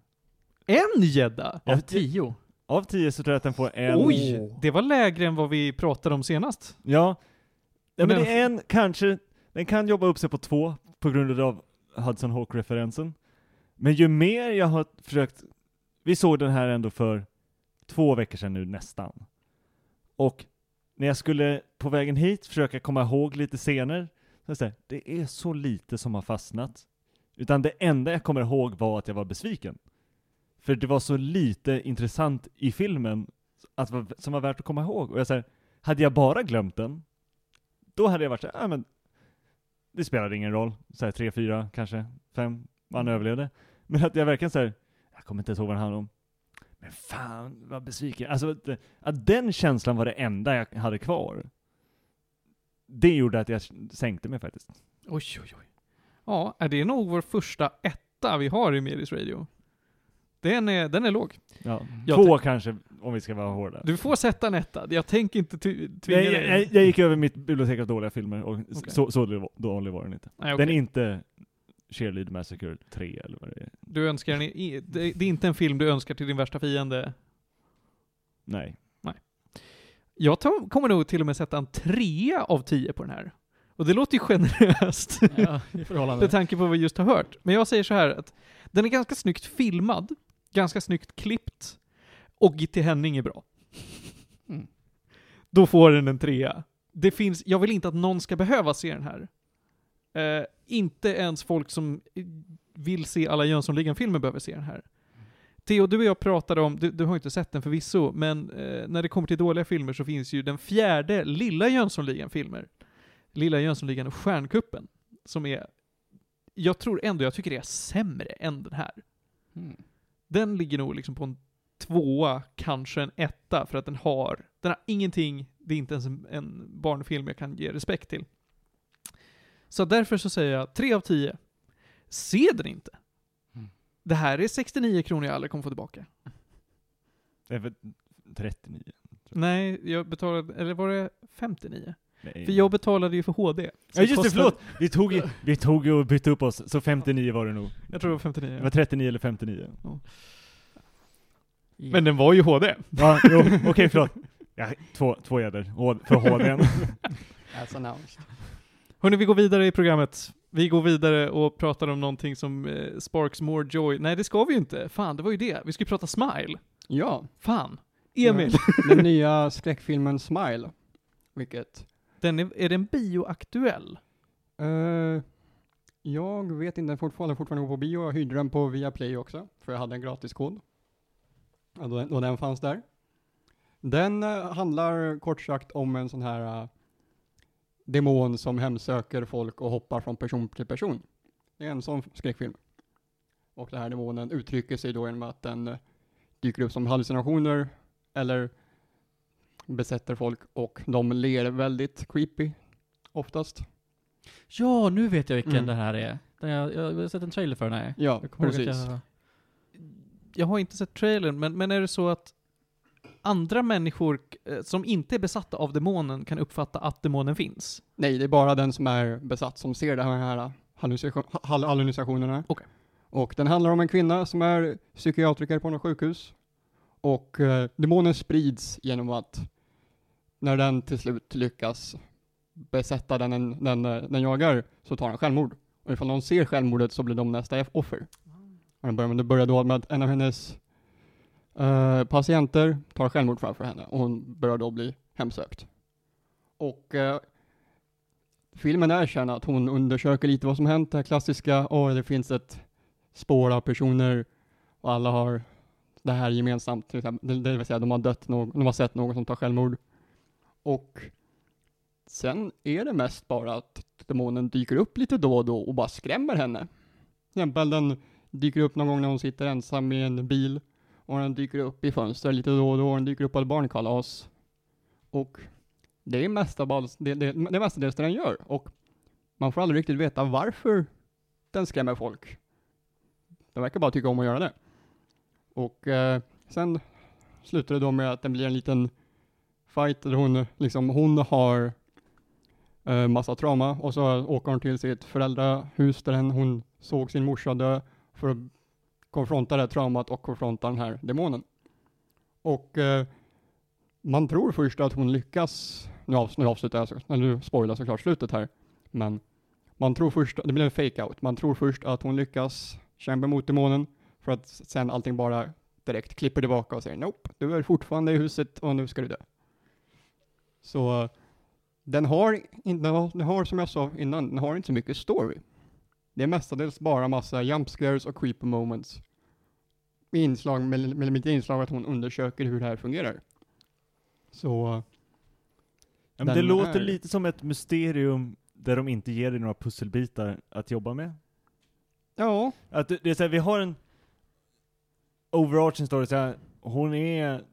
En gädda? Av tio? Av tio så tror jag att den får en. Oj! Det var lägre än vad vi pratade om senast. Ja. ja men Men- det är en, kanske, den kan jobba upp sig på två på grund av Hudson Hawk-referensen. Men ju mer jag har försökt, vi såg den här ändå för två veckor sedan nu nästan. Och när jag skulle på vägen hit försöka komma ihåg lite scener, så är det, här, det är så lite som har fastnat. Utan det enda jag kommer ihåg var att jag var besviken. För det var så lite intressant i filmen att, som var värt att komma ihåg. Och jag säger, hade jag bara glömt den, då hade jag varit såhär, ja men det spelade ingen roll. Såhär tre, fyra, kanske fem, man överlevde. Men att jag verkligen såhär, jag kommer inte ens ihåg vad den handlade om. Men fan vad besviken. Alltså att, att den känslan var det enda jag hade kvar. Det gjorde att jag sänkte mig faktiskt. Oj, oj, oj. Ja, är det nog vår första etta vi har i Medis Radio? Den är, den är låg. Ja. Jag Två kanske, om vi ska vara hårda. Du får sätta en etta. Jag tänker inte tvinga Nej, dig. jag, jag, jag gick över mitt bibliotek av dåliga filmer och Okej. så, så dålig- var den inte. Nej, okej. Den är inte Cheerlead Massacre 3 eller vad det är. Du önskar en, i- det, det är inte en film du önskar till din värsta fiende. Nej. Jag tar, kommer nog till och med sätta en trea av tio på den här. Och det låter ju generöst. Ja, i förhållande. med tanke på vad vi just har hört. Men jag säger så här att den är ganska snyggt filmad, ganska snyggt klippt, och Gitti Henning är bra. Mm. Då får den en trea. Det finns, jag vill inte att någon ska behöva se den här. Eh, inte ens folk som vill se alla Jönssonligan-filmer behöver se den här. Theo, du och jag pratade om, du, du har inte sett den förvisso, men eh, när det kommer till dåliga filmer så finns ju den fjärde lilla Jönssonligan-filmer. Lilla Jönssonligan och Stjärnkuppen. Som är, jag tror ändå, jag tycker det är sämre än den här. Mm. Den ligger nog liksom på en tvåa, kanske en etta, för att den har, den har ingenting, det är inte ens en, en barnfilm jag kan ge respekt till. Så därför så säger jag tre av tio. Se den inte! Mm. Det här är 69 kronor jag aldrig kommer få tillbaka. Det är väl 39? Nej, jag betalade, eller var det 59? Nej. För jag betalade ju för HD. Ja just det, kostar- förlåt! Vi tog, ju- vi tog ju och bytte upp oss, så 59 var det nog. Jag tror det var 59. Det var 39 eller 59. Men den var ju HD. Ja, jo, okej förlåt. Ja, två, två gäddor H- för HDn. As announced. Hörni, vi går vidare i programmet. Vi går vidare och pratar om någonting som eh, sparks more joy. Nej, det ska vi ju inte. Fan, det var ju det. Vi ska ju prata Smile. Ja, Fan. Emil. den nya skräckfilmen Smile. Vilket, Den är, är den bioaktuell? eh, jag vet inte, den fortfarande, fortfarande går på bio. Jag hyrde den på Viaplay också, för jag hade en gratiskod. Ja, då, då den fanns där. Den eh, handlar kort sagt om en sån här eh, demon som hemsöker folk och hoppar från person till person. Det är en sån skräckfilm. Och den här demonen uttrycker sig då genom att den eh, dyker upp som hallucinationer eller besätter folk och de ler väldigt creepy oftast. Ja, nu vet jag vilken Mm. det här är. Den jag, jag har sett en trailer för den här. Ja, Jag precis. jag... Jag har inte sett trailern, men, men är det så att andra människor eh, som inte är besatta av demonen kan uppfatta att demonen finns? Nej, det är bara den som är besatt som ser de här hallucination- hall- hallucinationerna. Okej. Och den handlar om en kvinna som är psykiatriker på något sjukhus. Och eh, demonen sprids genom att när den till slut lyckas besätta den den, den, den jagar så tar den självmord. Och ifall någon ser självmordet så blir de nästa offer. Och börjar, men det börjar då med att en av hennes Eh, patienter tar självmord framför henne och hon börjar då bli hemsökt. Och eh, filmen erkänner att hon undersöker lite vad som hänt, det här klassiska, och det finns ett spår av personer och alla har det här gemensamt, till exempel, det det vill säga de har dött, någon, de har sett någon som tar självmord. Och sen är det mest bara att demonen dyker upp lite då och då och bara skrämmer henne. Till exempel den dyker upp någon gång när hon sitter ensam i en bil och den dyker upp i fönster lite då och då, den dyker upp på ett barnkalas. Och det är mestadels det, det, det mestadels det den gör. Och man får aldrig riktigt veta varför den skrämmer folk. Den verkar bara tycka om att göra det. Och eh, sen slutar det då med att det blir en liten fight där hon liksom, hon har eh, massa trauma och så åker hon till sitt föräldrahus där hon, hon såg sin morsa dö för att konfronta det här traumat och konfronta den här demonen. Och eh, man tror först att hon lyckas, nu, avs nu avslutar jag, så- eller nu spoilar jag såklart slutet här, men man tror först, det blir en fake-out, man tror först att hon lyckas kämpa mot demonen för att sen allting bara direkt klipper tillbaka och säger nope, du är fortfarande i huset och nu ska du dö. Så den har, den har som jag sa innan, den har inte så mycket story. Det är mestadels bara massa jump scares och creepy moments. Med inslag, med, med lite inslag att hon undersöker hur det här fungerar. Så, Ja, men det låter lite som ett mysterium där de inte ger dig några pusselbitar att jobba med. ja, Att det det är så här, vi har en overarching story, så här, hon är...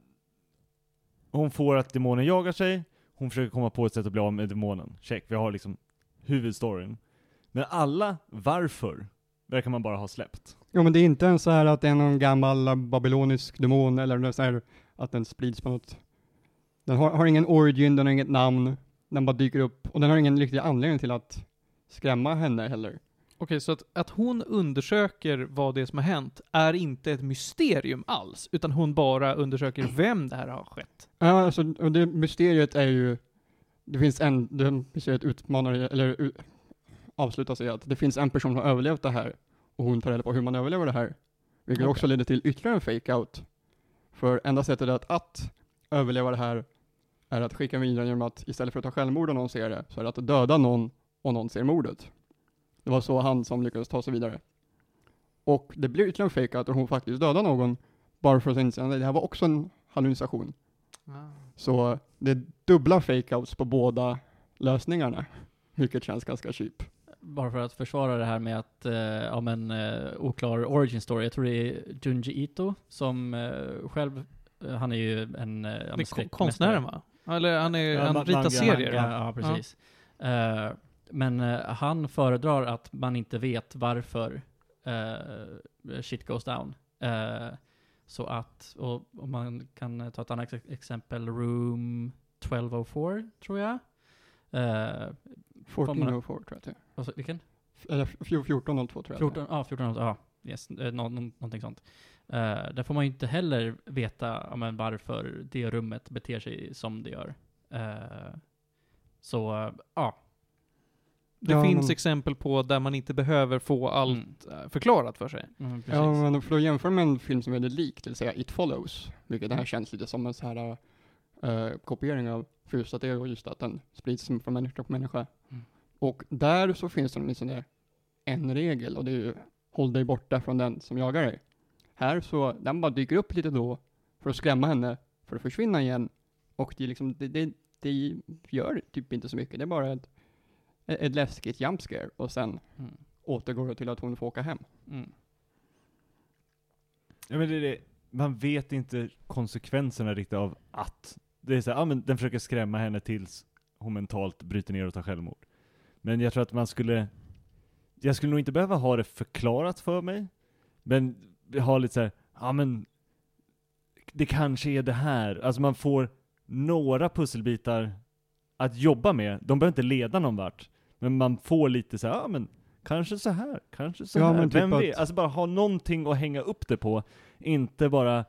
Hon får att demonen jagar sig, hon försöker komma på ett sätt att bli av med demonen. Check, vi har liksom huvudstoryn. Men alla varför verkar man bara ha släppt. Jo men det är inte ens så här att det är någon gammal babylonisk demon eller något så här att den sprids på något. Den har, har ingen origin, den har inget namn, den bara dyker upp och den har ingen riktig anledning till att skrämma henne heller. Okej, så att, att hon undersöker vad det är som har hänt är inte ett mysterium alls, utan hon bara undersöker vem det här har skett. Ja, alltså, och det mysteriet är ju, det finns en, det mysteriet utmanar, eller u, avslutar sig att det finns en person som har överlevt det här och hon tar reda på hur man överlever det här. Vilket Okej. också leder till ytterligare en fake-out. För enda sättet att, att överleva det här är att skicka vidare genom att istället för att ta självmord om någon ser det, så är det att döda någon och någon ser mordet. Det var så han som lyckades ta sig vidare. Och det blev ytterligare en fake out och hon faktiskt dödade någon bara för att inse att det här var också en hallucination. Så det är dubbla fake outs på båda lösningarna. Vilket känns ganska cheap. Bara för att försvara det här med att, eh, ja men, eh, oklar origin story. Jag tror det är Junji Ito som eh, själv, eh, han är ju en... Eh, ja, men konstnären va? Eller han, är, Ja, han ritar manga. serier. Ja, ja precis. Eh, men eh, han föredrar att man inte vet varför eh, shit goes down. Så att, och om man kan ta ett annat ex- exempel, Room 1204, tror jag. Eh, 1404 tror jag det alltså, vilken? F- Eller f- 1402 tror jag 14, ja, 14, ja, yes, eh, nå, nå, någonting sånt. Uh, där får man ju inte heller veta ja, men varför det rummet beter sig som det gör. Eh, så, ja. Det Ja, finns men- exempel på där man inte behöver få allt Mm. förklarat för sig. Mm. Ja, men för att jämföra med en film som är väldigt lik, det vill säga It Follows, vilket det här känns lite som en så här eh, kopiering av, för just att det är just att den sprids som från människa på människa. Mm. Och där så finns det åtminstone en regel och det är ju håll dig borta från den som jagar dig. Här så, den bara dyker upp lite då för att skrämma henne, för att försvinna igen. Och det liksom, det, det, det gör typ inte så mycket, det är bara ett, ett läskigt jump scare och sen Mm. återgår det till att hon får åka hem. Mm. Ja, men det det. Man vet inte konsekvenserna riktigt av att. Det är så här, ja men den försöker skrämma henne tills hon mentalt bryter ner och tar självmord. Men jag tror att man skulle, jag skulle nog inte behöva ha det förklarat för mig, men ha lite så här, ja men det kanske är det här. Alltså man får några pusselbitar att jobba med. De behöver inte leda någon vart. Men man får lite så här, ja men kanske så här, kanske så Ja, här. men typ Vem att- vet? Alltså bara ha någonting att hänga upp det på. Inte bara,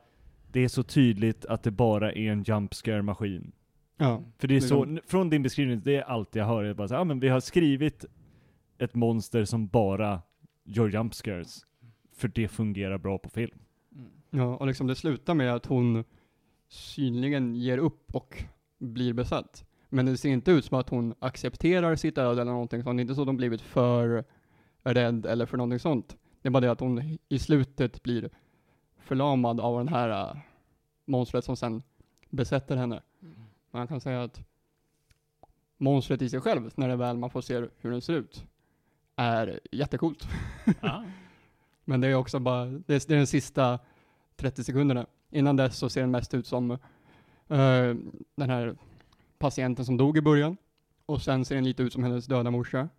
det är så tydligt att det bara är en jump scare maskin. Ja. För det är Det så, från din beskrivning, det är allt jag hör. Jag bara så, ja men vi har skrivit ett monster som bara gör jump scares. För det fungerar bra på film. Mm. Ja, och liksom det slutar med att hon synligen ger upp och blir besatt. Men det ser inte ut som att hon accepterar sitt öde eller någonting sånt. Det är inte så att hon blivit för rädd eller för någonting sånt. Det är bara det att hon i slutet blir förlamad av den här äh, monstret som sen besätter henne. Man kan säga att monstret i sig själv, när det väl man får se hur den ser ut, är jättecoolt. Ja. Men det är också bara, det är, det är den sista 30 sekunderna. Innan dess så ser den mest ut som eh, den här patienten som dog i början. Och sen ser den lite ut som hennes döda morsa.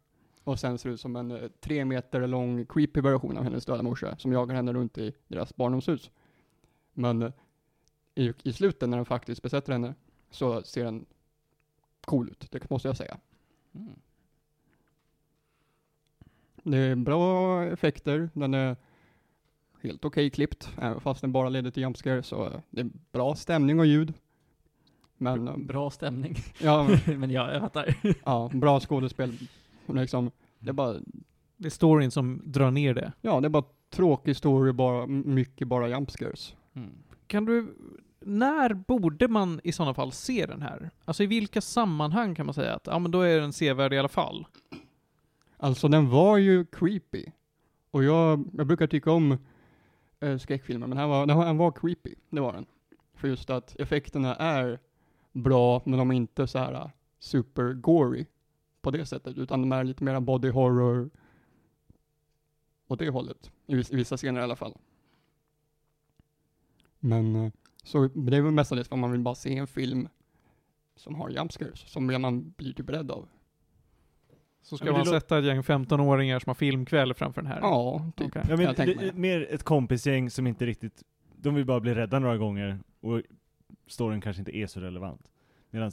Och sen ser det ut som en eh, tre meter lång creepy version av hennes döda morsa som jagar henne runt i deras barndomshus. Men eh, i, i slutet när den faktiskt besätter henne så ser den cool ut, det måste jag säga. Mm. Det är bra effekter, den är helt okej klippt, även fast den bara leder till jumpscare, så det är bra stämning och ljud. Men, Bra stämning. ja, men- men ja, jag fattar. ja, bra skådespel. Liksom, det är bara, Det är storyn som drar ner det. ja, det är bara tråkig story, bara, mycket bara jumpscares. Mm. Kan du, när borde man i sådana fall se den här? Alltså i vilka sammanhang kan man säga att, ja men då är den sevärd i alla fall? Alltså den var ju creepy. Och jag, jag brukar tycka om eh, skräckfilmer, men den var, den var, den var creepy, det var den. För just att effekterna är bra, men de är inte så här uh, super gory på det sättet, utan de är lite mer body horror åt det hållet. I, viss, I vissa scener i alla fall. Men, eh, så det är väl mestadels för man vill bara se en film som har jumpscares, som man blir typ rädd av. Så ska men man sätta ett gäng 15-åringar som har filmkväll framför den här? Ja, typ. Okej. Ja, men det mer ett kompisgäng som inte riktigt, de vill bara bli rädda några gånger och storyn kanske inte är så relevant. Medan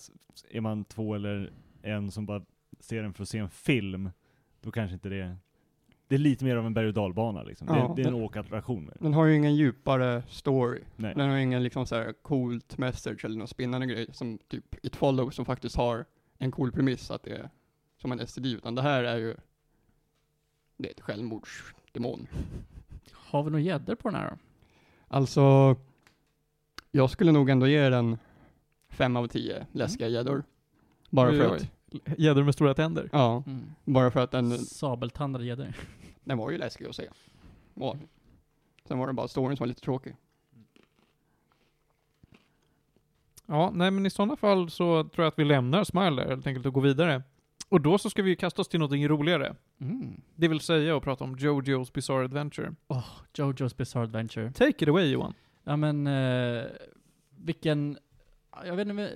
är man två eller en som bara ser den för att se en film, då kanske inte det det är lite mer av en berg och dalbana liksom. Ja, det, det är en men- åkattraktion mer. Den har ju ingen djupare story. Nej. Den har ingen liksom så här coolt message eller någon spinnande grej som typ It Follows som faktiskt har en cool premiss att det är som en STD utan det här är ju det är ett självmordsdemon. Har vi några gäddor på den här då? Alltså jag skulle nog ändå ge den fem av tio läskiga gäddor. Bara för att gäddor med stora tänder. Ja, Mm. bara för att den, Sabeltandade gäddor. den var ju läskig att se. Var. den. Sen var det bara storyn som var lite tråkig. Ja, nej men i sådana fall så tror jag att vi lämnar Smile där helt enkelt och går vidare. Och då så ska vi ju kasta oss till någonting roligare. Mm. Det vill säga att prata om Jojo's Bizarre Adventure. Jojo's Bizarre Adventure. Take it away Johan. Ja men, eh, vilken, jag vet inte, men-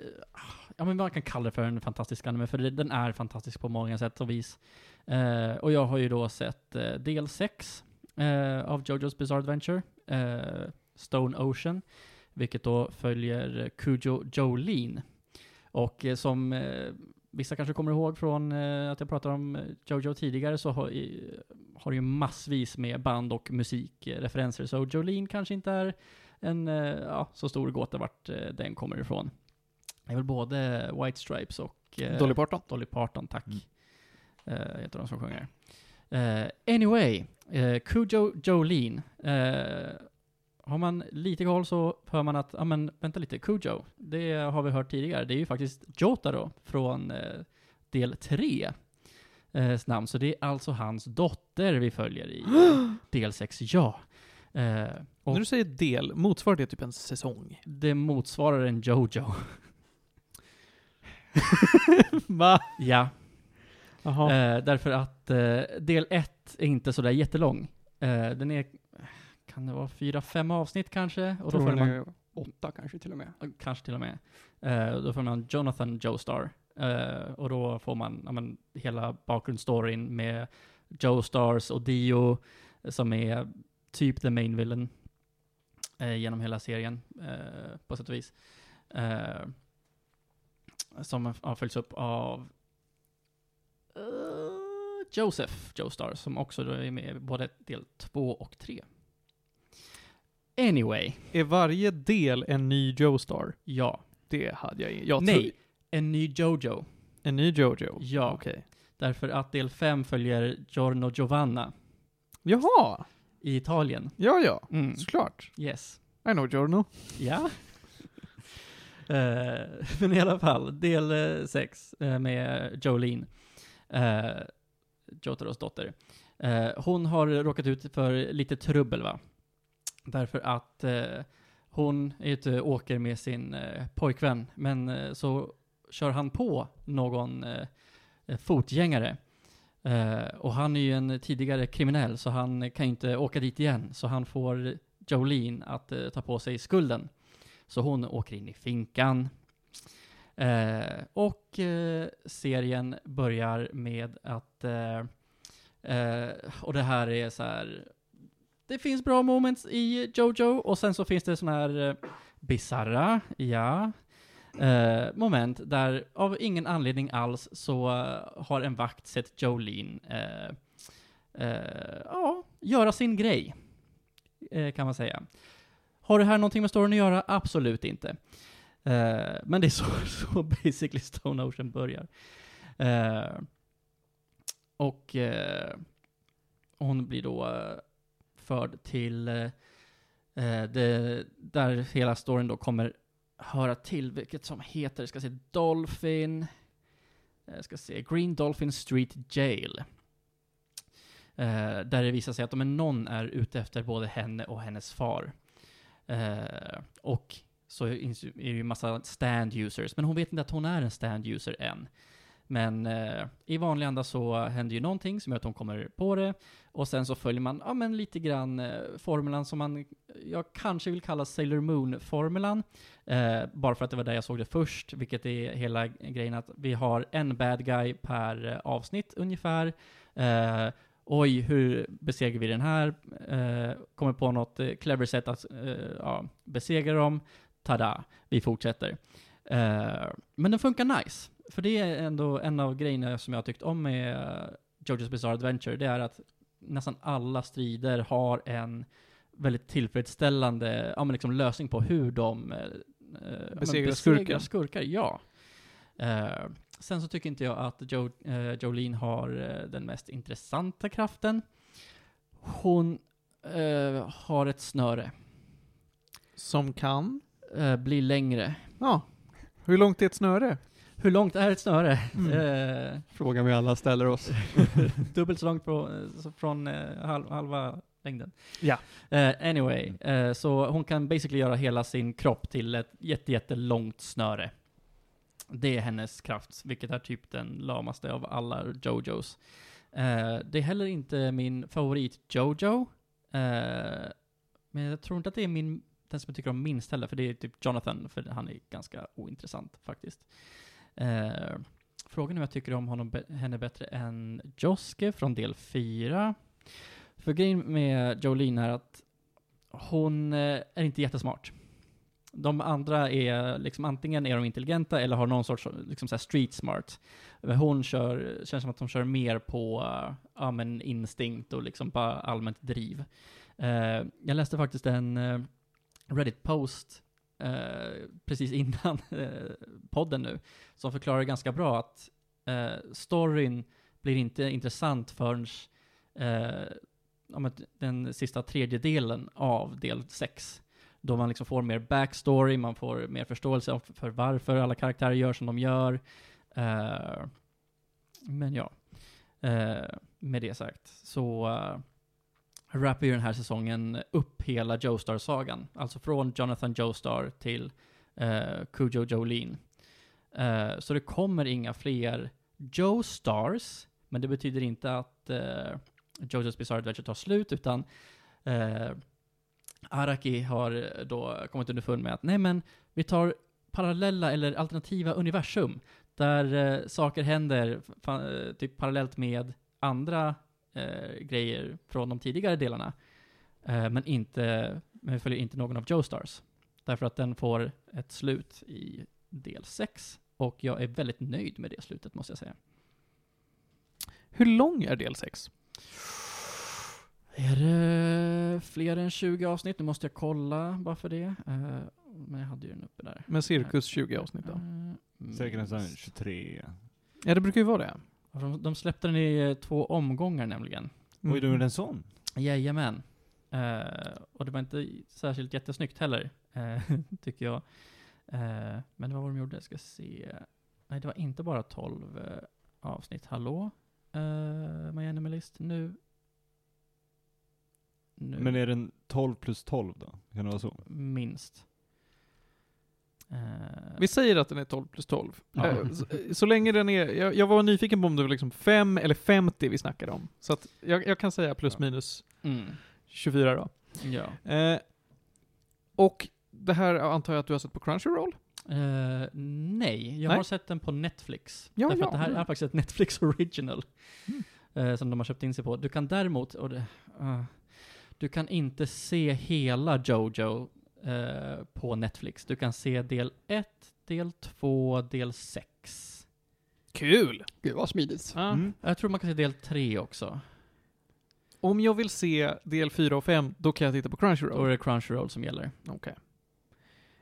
ja men man kan kalla det för en fantastisk anime, för den är fantastisk på många sätt och vis. Eh, och jag har ju då sett eh, del 6 eh, av Jojo's Bizarre Adventure, eh, Stone Ocean, vilket då följer Kujo Jolene. Och eh, som eh, vissa kanske kommer ihåg från eh, att jag pratade om eh, Jojo tidigare så har, i, har ju massvis med band och musikreferenser, så Jolene kanske inte är en eh, ja, så stor gåta vart den kommer ifrån. Det är väl både White Stripes och eh, Dolly Parton. Dolly Parton, tack. Mm. Eh, heter de som sjunger. Eh, anyway, eh, Kujo Jolene. Eh, har man lite koll så hör man att, ja men vänta lite, Kujo, det har vi hört tidigare. Det är ju faktiskt Jotaro från eh, del 3. Eh, namn, så det är alltså hans dotter vi följer i del 6, ja. Eh, När du säger del, motsvarar det typ en säsong? det motsvarar en Jojo. Va? ja. Eh, därför att eh, del 1 är inte sådär jättelång. Eh, den är, kan det vara fyra, fem avsnitt kanske? Och då Tror får man, åtta kanske till och med. kanske till och med. Eh, då får man Jonathan Joestar. Eh, och då får man ja, men, hela bakgrundsstoryn med Joestars och Dio, eh, som är typ the main villain eh, genom hela serien, eh, på sätt och vis. Som har följts upp av eh, Joseph Joestar, som också då är med i både del 2 och 3. Anyway, Är varje del en ny Joestar? ja. Det hade jag jag Nej, en ny Jojo. En ny Jojo? Ja. Okej. Därför att del 5 följer Giorno Giovanna Jaha! i Italien. Ja, ja. Mm. Såklart. Yes. I know Giorno. Ja. Eh, men i alla fall, del eh, 6 eh, med Jolene, Jotaros dotter. Hon har råkat ut för lite trubbel va? Därför att hon är ute och åker med sin pojkvän, men så kör han på någon fotgängare. Och han är ju en tidigare kriminell, så han kan ju inte åka dit igen. Så han får Jolene att ta på sig skulden. Så hon åker in i finkan. Eh, och eh, serien börjar med att, eh, eh, och det här är så här, det finns bra moments i Jojo, och sen så finns det såna här eh, bizarra, ja, eh, moment där av ingen anledning alls så eh, har en vakt sett Jolene eh, ja, göra sin grej, kan man säga. Har det här någonting med storyn att göra? Absolut inte. Uh, men det är så, så basically Stone Ocean börjar. Uh, och uh, hon blir då förd till det, där hela storyn då kommer höra till, vilket som heter, ska se, Dolphin, jag ska se, Green Dolphin Street Jail. Där det visar sig att om någon är ute efter både henne och hennes far. Eh, och så är det ju massa stand users, men hon vet inte att hon är en stand user än. Men eh, i vanlig anda så händer ju någonting som gör att hon kommer på det. Och sen så följer man, ja men lite grann eh, formulan som man, jag kanske vill kalla Sailor Moon-formulan. Eh, bara för att det var där jag såg det först, vilket är hela grejen att vi har en bad guy per eh, avsnitt ungefär. Eh, Eh, oj, hur besegrar vi den här? Eh, kommer på något eh, clever sätt att eh, ja, besegra dem. Tada, vi fortsätter. Eh, men den funkar nice. För det är ändå en av grejerna som jag har tyckt om med uh, Jojo's Bizarre Adventure, det är att nästan alla strider har en väldigt tillfredsställande ja, men liksom lösning på hur de eh, men Besegrar skurken. skurkar. Ja. Eh, sen så tycker inte jag att jo, eh, Jolene har eh, den mest intressanta kraften. Hon eh, har ett snöre, Som kan? eh, blir längre. Ja. Hur långt är ett snöre? Hur långt är ett snöre? Mm. Eh, Frågan vi alla ställer oss. dubbelt så långt på, så från eh, halv, halva längden. Ja. Eh, anyway, eh, så hon kan basically göra hela sin kropp till ett jätte, jättelångt snöre. Det är hennes kraft, vilket är typ den lamaste av alla Jojos. Eh, det är heller inte min favorit Jojo. Eh, men jag tror inte att det är min, den som jag tycker om minst heller, för det är typ Jonathan, för han är ganska ointressant faktiskt. Eh, frågan är om jag tycker om honom, henne bättre än Joske från del 4. För grejen med Jolene är att hon eh, är inte jättesmart. De andra är liksom antingen är de intelligenta eller har någon sorts liksom så här street smart. Men Hon kör, känns som att hon kör mer på uh, ja, men instinkt och liksom bara allmänt driv. Uh, jag läste faktiskt en eh, Reddit-post uh, precis innan podden nu, som förklarar ganska bra att uh, storyn blir inte intressant förrän den sista tredjedelen av del 6. Då man liksom får mer backstory, man får mer förståelse för varför alla karaktärer gör som de gör. Uh, men ja, uh, med det sagt så uh, wrappar ju den här säsongen upp hela Joestar-sagan. Alltså från Jonathan Joestar till uh, Kujo Jolene. Uh, så det kommer inga fler Joestars, men det betyder inte att uh, Jojo's Bizarre Adventure tar slut, utan uh, Araki har eh, då kommit underfund med att nej men, vi tar parallella eller alternativa universum, där eh, saker händer fa- eh, typ parallellt med andra eh, grejer från de tidigare delarna, eh, men inte, men följer inte någon av Joe Stars. Därför att den får ett slut i del 6, och jag är väldigt nöjd med det slutet måste jag säga. Hur lång är del 6? Är det fler än 20 avsnitt? Nu måste jag kolla bara för det. Eh, men jag hade ju den uppe där. Med cirkus 20 avsnitt då? Eh, Säkert nästan minst. 23. Ja, det brukar ju vara det. De, de släppte den i eh, två omgångar nämligen. Oj, du är en sån? Jajamän. Eh, och det var inte särskilt jättesnyggt heller, eh, tycker jag. Eh, men det var vad de gjorde, jag ska se. Nej, det var inte bara 12 eh, avsnitt. Hallå? Uh, My Animalist, nu. Nu. Men är den 12 plus 12 då? Kan det vara så? Minst. Eh, Vi säger att den är 12 plus 12. Ja. Eh, Så, så länge den är, jag, jag var nyfiken på om det var liksom 5 eller 50 vi snackade om. Så att jag, jag kan säga plus Ja. minus mm, 24 då. ja. Eh, och det här antar jag att du har sett på Crunchyroll? Eh, nej, jag Nej. har sett den på Netflix. Ja, Därför ja, att det här är faktiskt ett Netflix original. Mm. eh, som de har köpt in sig på. Du kan däremot, och det, eh, du kan inte se hela Jojo eh, på Netflix. Du kan se del 1, del 2, del 6. Kul! Gud vad smidigt. Ja. Mm. Jag tror man kan se del 3 också. Om jag vill se del 4 och 5, då kan jag titta på Då är Crunchyroll. det Crunchyroll som gäller. Okej.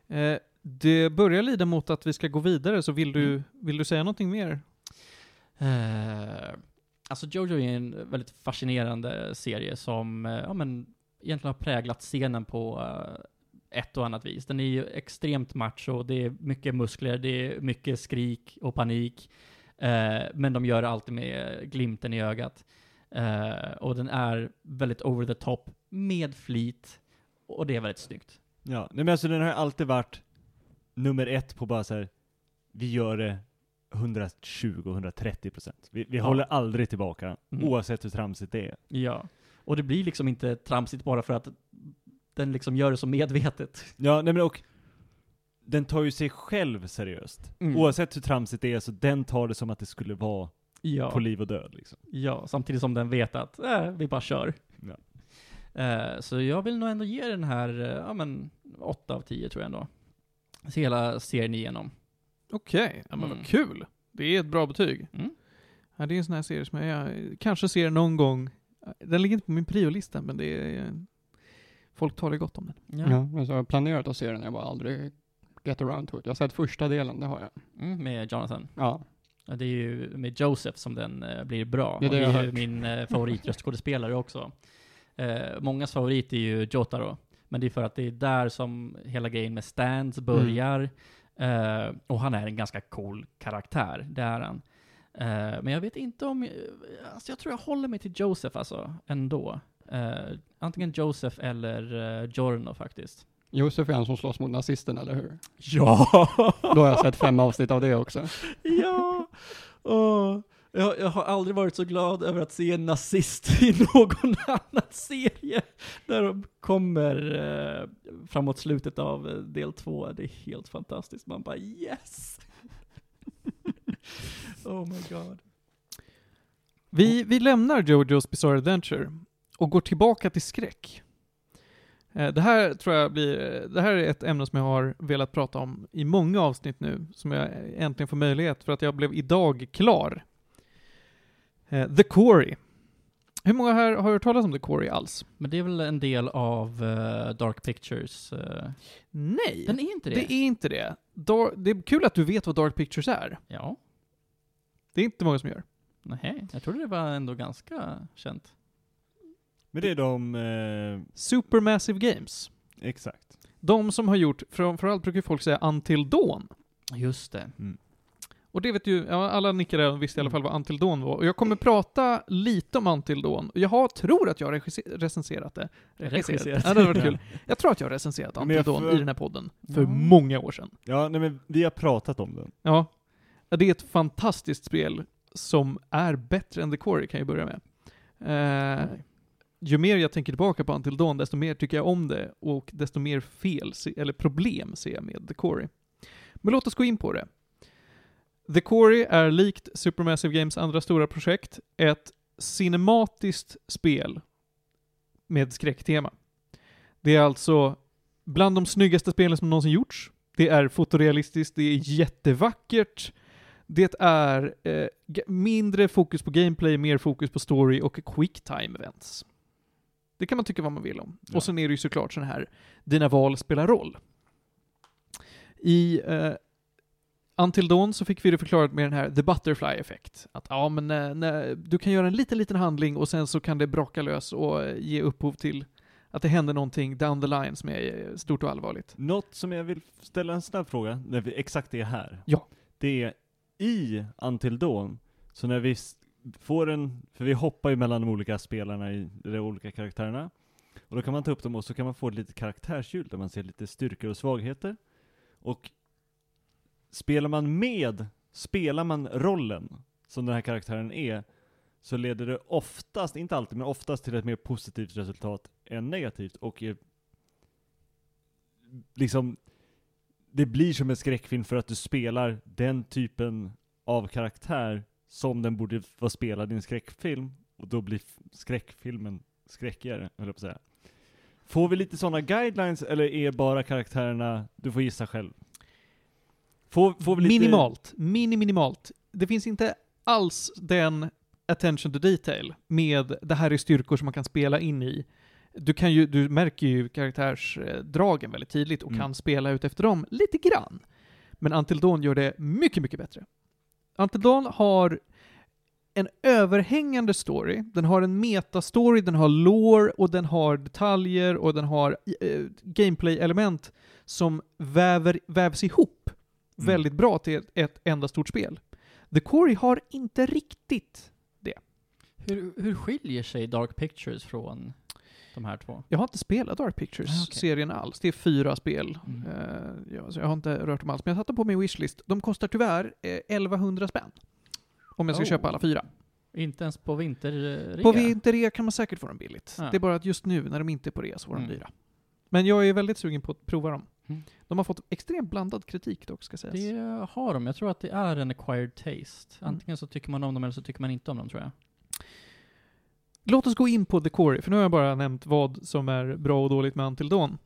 Eh, det börjar lida mot att vi ska gå vidare, så vill du, Mm. vill du säga någonting mer? Eh, alltså Jojo är en väldigt fascinerande serie som, eh, ja men, egentligen har präglat scenen på eh, ett och annat vis. Den är ju extremt macho, det är mycket muskler, det är mycket skrik och panik. Eh, men de gör det alltid med glimten i ögat. Eh, och den är väldigt over the top, med flit, och det är väldigt snyggt. Ja, men alltså den har alltid varit nummer ett på bara så här. vi gör det 120-130 procent. Vi, vi Ja. håller aldrig tillbaka Mm. oavsett hur tramsigt det är. Ja. Och det blir liksom inte tramsigt bara för att den liksom gör det så medvetet. Ja, nej men och den tar ju sig själv seriöst. Mm. Oavsett hur tramsigt det är, så den tar det som att det skulle vara Ja. på liv och död liksom. Ja, samtidigt som den vet att äh, vi bara kör. Ja. Eh, så jag vill nog ändå ge den här, eh, ja men, 8 av 10 tror jag ändå. Så hela serien igenom. Okej, ja, men Mm. vad kul. Det är ett bra betyg. Mm. Ja, det är en sån här serie som jag, jag kanske ser någon gång. Den ligger inte på min priolista, men det är... Folk talar gott om den. Ja. Ja, men så har jag planerat att se den, jag bara aldrig get around to it. Jag har sett första delen, det har jag. Mm, med Jonathan. Ja, Ja, det är ju med Joseph som den eh, blir bra. Det är och det det jag är ju min eh, favoritröstskådespelare också. Eh, mångas favorit är ju Jotaro. Men det är för att det är där som hela grejen med stands börjar. Eh, och han är en ganska cool karaktär, det är han. Eh, men jag vet inte om, alltså jag tror jag håller mig till Joseph alltså, ändå. Eh, antingen Joseph eller uh, Giorno faktiskt. Josef är han som slåss mot nazisten, eller hur? Ja! Då har jag sett fem avsnitt av det också. ja! Åh. Jag, jag har aldrig varit så glad över att se en nazist i någon annan serie. Där de kommer eh, framåt slutet av eh, del två. Det är helt fantastiskt. Man bara yes! oh my god. Vi, vi lämnar Jojo's Bizarre Adventure och går tillbaka till skräck. Eh, det här tror jag blir, eh, det här är ett ämne som jag har velat prata om i många avsnitt nu, som jag äntligen får möjlighet för att jag blev idag klar. Eh, The Quarry. Hur många här har hört talas om The Quarry alls? Men det är väl en del av eh, Dark Pictures? eh, Nej, den är inte det? det är inte det. Dar- det är kul att du vet vad Dark Pictures är. Ja. Det är inte många som gör. Nej, jag trodde det var ändå ganska känt. Men det är de, eh, Supermassive Games. exakt. De som har gjort, framförallt brukar folk säga Until Dawn. Just det. Mm. Och det vet ju, ja, alla nickade och visste i alla fall vad Until Dawn var. Och jag kommer prata lite om Until Dawn. Jag har, tror att jag har recenserat det. Regisserat. Ja, det hade varit kul. Jag tror att jag har recenserat Dawn får- i den här podden. För Ja. många år sedan. Ja, nej men vi har pratat om den. Ja. Det är ett fantastiskt spel som är bättre än The Quarry, kan jag börja med. Eh, ju mer jag tänker tillbaka på Until Dawn, desto mer tycker jag om det och desto mer fel, eller problem ser jag med The Quarry. Men låt oss gå in på det. The Quarry är likt Supermassive Games andra stora projekt ett cinematiskt spel med skräcktema. Det är alltså bland de snyggaste spelen som någonsin gjorts. Det är fotorealistiskt, det är jättevackert. Det är eh, mindre fokus på gameplay, mer fokus på story och quick time events. Det kan man tycka vad man vill om. Ja. Och sen är det ju såklart sån här, dina val spelar roll. I eh, Until Dawn så fick vi det förklarat med den här The Butterfly Effect. Att ja, men eh, när, du kan göra en liten, liten handling och sen så kan det braka lös och eh, ge upphov till att det händer någonting down the line som är eh, stort och allvarligt. Något som jag vill ställa en snabb fråga, när vi exakt är här. Ja. Det är i Until Dawn, så när vi får en, för vi hoppar ju mellan de olika spelarna i de olika karaktärerna. Och då kan man ta upp dem och så kan man få ett litet karaktärshjul där man ser lite styrkor och svagheter. Och spelar man med, spelar man rollen som den här karaktären är, så leder det oftast, inte alltid, men oftast till ett mer positivt resultat än negativt. Och är liksom, det blir som en skräckfilm för att du spelar den typen av karaktär som den borde vara spelad i en skräckfilm, och då blir skräckfilmen skräckigare, höll jag på att säga. Får vi lite sådana guidelines, eller är bara karaktärerna, du får gissa själv? Får, får lite... Minimalt. Mini minimalt. Det finns inte alls den attention to detail med det här är styrkor som man kan spela in i. Du, kan ju, du märker ju karaktärsdragen väldigt tydligt och Mm. kan spela ut efter dem lite grann. Men Until Dawn gör det mycket, mycket bättre. Until Dawn har en överhängande story, den har en metastory, den har lore och den har detaljer och den har eh, gameplay-element som väver, vävs ihop Mm. väldigt bra till ett, enda stort spel. The Quarry har inte riktigt Hur, hur skiljer sig Dark Pictures från de här två? Jag har inte spelat Dark Pictures-serien alls. Det är fyra spel. Mm. Eh, ja, jag har inte rört dem alls. Men jag satte på min wishlist. De kostar tyvärr eh, 1100 spänn. Om jag ska Oh. köpa alla fyra. Inte ens på vinterrea? På vinterrea kan man säkert få dem billigt. Ja. Det är bara att just nu, när de inte är på rea, så får de Mm. dyra. Men jag är väldigt sugen på att prova dem. Mm. De har fått extremt blandad kritik dock, ska sägas. Det har de. Jag tror att det är en acquired taste. Mm. Antingen så tycker man om dem eller så tycker man inte om dem tror jag. Låt oss gå in på The Quarry, för nu har jag bara nämnt vad som är bra och dåligt med Until Dawn.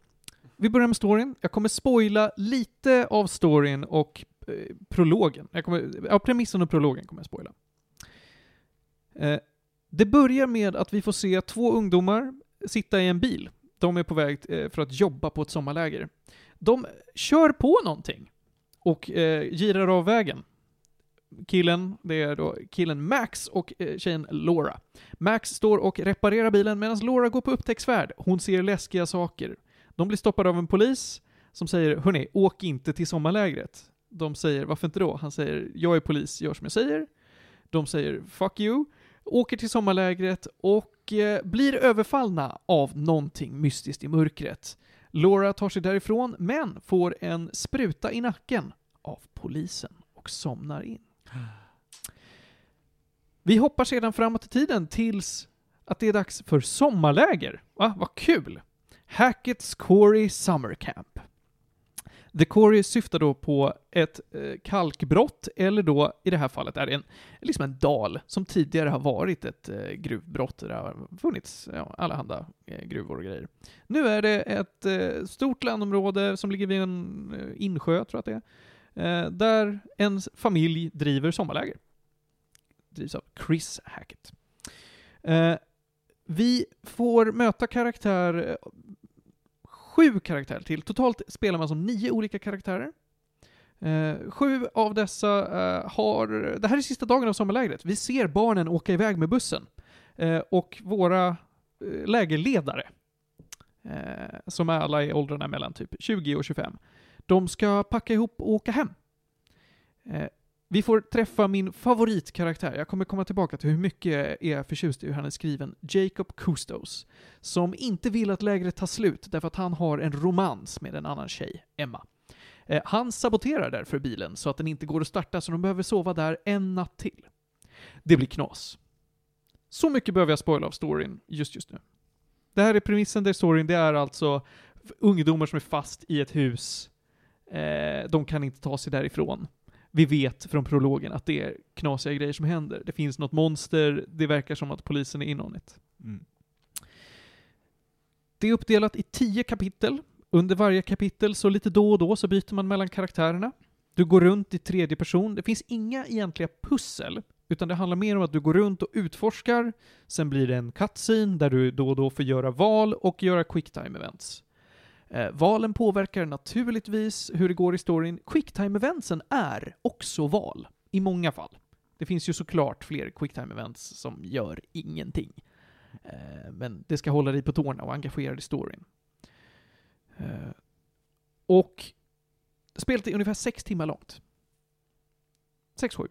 Vi börjar med storyn. Jag kommer spoila lite av storyn och eh, prologen. Jag kommer, ja, premissen och prologen kommer jag spoila. Eh, det börjar med att vi får se två ungdomar sitta i en bil. De är på väg eh, för att jobba på ett sommarläger. De kör på någonting och eh, girar av vägen. Killen, det är då killen Max och eh, tjejen Laura. Max står och reparerar bilen medan Laura går på upptäcktsfärd. Hon ser läskiga saker. De blir stoppade av en polis som säger hörni, åk inte till sommarlägret. De säger varför inte då? Han säger jag är polis, gör som jag säger. De säger fuck you, åker till sommarlägret och eh, blir överfallna av någonting mystiskt i mörkret. Laura tar sig därifrån, men får en spruta i nacken av polisen och somnar in. Vi hoppar sedan framåt i tiden tills att det är dags för sommarläger. Va? Vad kul! Hackett's Corey Summer Camp. The Quarry syftar då på ett eh, kalkbrott, eller då i det här fallet är det en, liksom en dal som tidigare har varit ett eh, gruvbrott där det har funnits ja, allehanda eh, gruvor och grejer. Nu är det ett stort landområde som ligger vid en insjö, tror jag att det är, där en familj driver sommarläger. Drivs av Chris Hackett. Vi får möta karaktär, sju karaktärer till. Totalt spelar man som nio olika karaktärer. Eh, sju av dessa eh, har, det här är sista dagen av sommarlägret. Vi ser barnen åka iväg med bussen. Eh, och våra eh, lägerledare, eh, som är alla i åldrarna mellan typ 20 och 25, de ska packa ihop och åka hem. Eh, vi får träffa min favoritkaraktär, jag kommer komma tillbaka till hur mycket jag är förtjust i hur han är skriven, Jacob Kustos, som inte vill att lägret tar slut därför att han har en romans med en annan tjej, Emma. Eh, han saboterar därför bilen så att den inte går att starta så de behöver sova där en natt till. Det blir knas. Så mycket behöver jag spoila av storyn just just nu. Det här är premissen där storyn, det är alltså ungdomar som är fast i ett hus. Eh, de kan inte ta sig därifrån vi vet från prologen att det är knasiga grejer som händer. Det finns något monster, det verkar som att polisen är in on it. Mm. Det är uppdelat i tio kapitel. Under varje kapitel, så lite då och då, så byter man mellan karaktärerna. Du går runt i tredje person. Det finns inga egentliga pussel, utan det handlar mer om att du går runt och utforskar. Sen blir det en cutscene där du då och då får göra val och göra quicktime events. Eh, valen påverkar naturligtvis hur det går i storyn. Quicktime-eventsen är också val, i många fall. Det finns ju såklart fler quicktime-events som gör ingenting. Eh, men det ska hålla dig på tårna och engagera dig i storyn. Eh, och spelet är ungefär sex timmar långt. Sex, sju.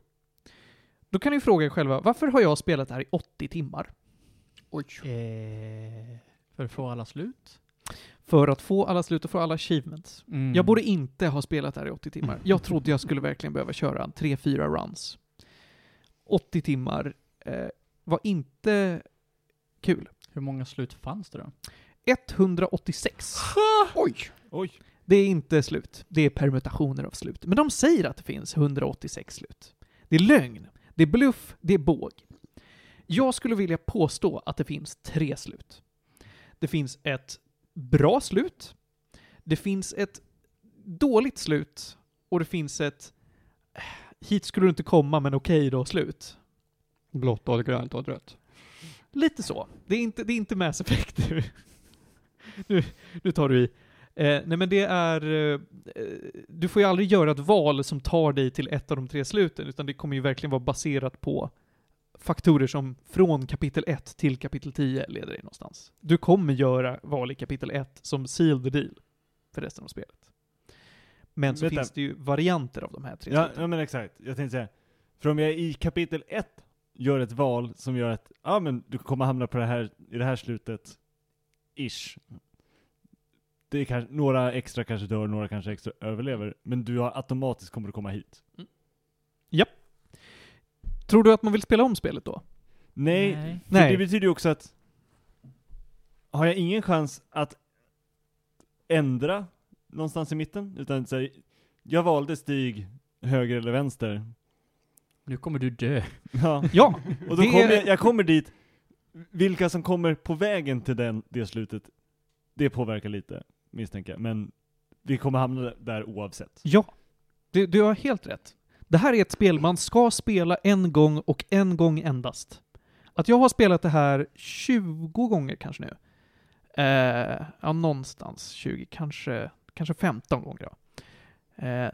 Då kan ni fråga er själva, varför har jag spelat det här i 80 timmar? Oj. Eh, för att få alla slut? För att få alla slut och få alla achievements. Mm. Jag borde inte ha spelat det här i 80 timmar. Jag trodde jag skulle verkligen behöva köra en 3-4 runs. 80 timmar eh, var inte kul. Hur många slut fanns det då? 186. Oj. Oj. Det är inte slut. Det är permutationer av slut. Men de säger att det finns 186 slut. Det är lögn. Det är bluff. Det är båg. Jag skulle vilja påstå att det finns tre slut. Det finns ett bra slut. Det finns ett dåligt slut. Och det finns ett eh, hit skulle du inte komma men okej då slut. Blått och grönt och rött. Lite så. Det är inte, det är inte Mass Effect nu. nu, nu tar du i. Eh, nej men det är, eh, du får ju aldrig göra ett val som tar dig till ett av de tre sluten, utan det kommer ju verkligen vara baserat på faktorer som från kapitel 1 till kapitel 10 leder dig någonstans. Du kommer göra val i kapitel 1 som seal the deal för resten av spelet. Men så Vänta. finns det ju varianter av de här tre Ja, ja men exakt. Jag tänkte säga, för om jag i kapitel 1 gör ett val som gör att, ja men du kommer hamna på det här, i det här slutet, ish. Det är kanske, några extra kanske dör, några kanske extra överlever, men du har automatiskt kommer att komma hit. Tror du att man vill spela om spelet då? Nej, Nej. för Nej. det betyder ju också att, har jag ingen chans att ändra någonstans i mitten? Utan så här, jag valde stig höger eller vänster. Nu kommer du dö. Ja. Ja! Och då Det- kommer jag, jag kommer dit, vilka som kommer på vägen till den, det slutet, det påverkar lite, misstänker jag. Men vi kommer hamna där oavsett. Ja, du, du har helt rätt. Det här är ett spel man ska spela en gång och en gång endast. Att jag har spelat det här 20 gånger kanske nu. Eh, ja, någonstans 20, kanske, kanske 15 gånger då. Eh,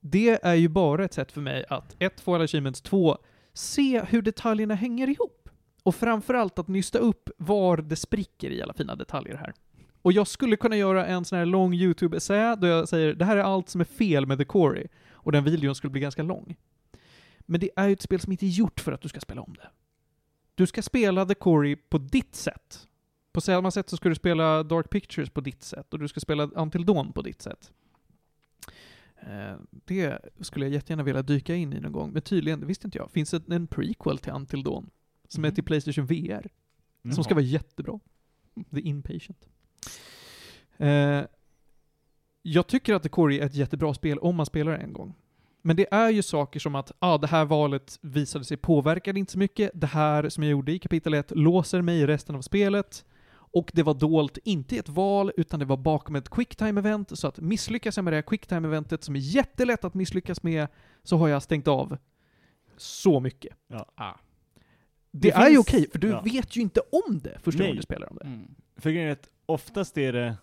det är ju bara ett sätt för mig att ett, få alla achievements, två, se hur detaljerna hänger ihop. Och framförallt att nysta upp var det spricker i alla fina detaljer här. Och jag skulle kunna göra en sån här lång YouTube-essä där jag säger det här är allt som är fel med The Quarry. Och den videon skulle bli ganska lång. Men det är ju ett spel som inte är gjort för att du ska spela om det. Du ska spela The Quarry på ditt sätt. På samma sätt så ska du spela Dark Pictures på ditt sätt och du ska spela Until Dawn på ditt sätt. Eh, Det skulle jag jättegärna vilja dyka in i någon gång, men tydligen, det visste inte jag, finns det en prequel till Until Dawn. Som är Mhm. till Playstation VR. Som ska vara jättebra. The Inpatient. Eh, jag tycker att The Quarry är ett jättebra spel om man spelar det en gång. Men det är ju saker som att, ah, det här valet visade sig påverkade inte så mycket. Det här som jag gjorde i kapitel 1 låser mig i resten av spelet. Och det var dolt, inte i ett val, utan det var bakom ett quicktime-event. Så att misslyckas jag med det här quicktime-eventet, som är jättelätt att misslyckas med, så har jag stängt av så mycket. Ah. Det, Det är ju okej, för du ja. vet ju inte om det första Nej. gången du spelar om det. Mm. För grejen är att oftast är det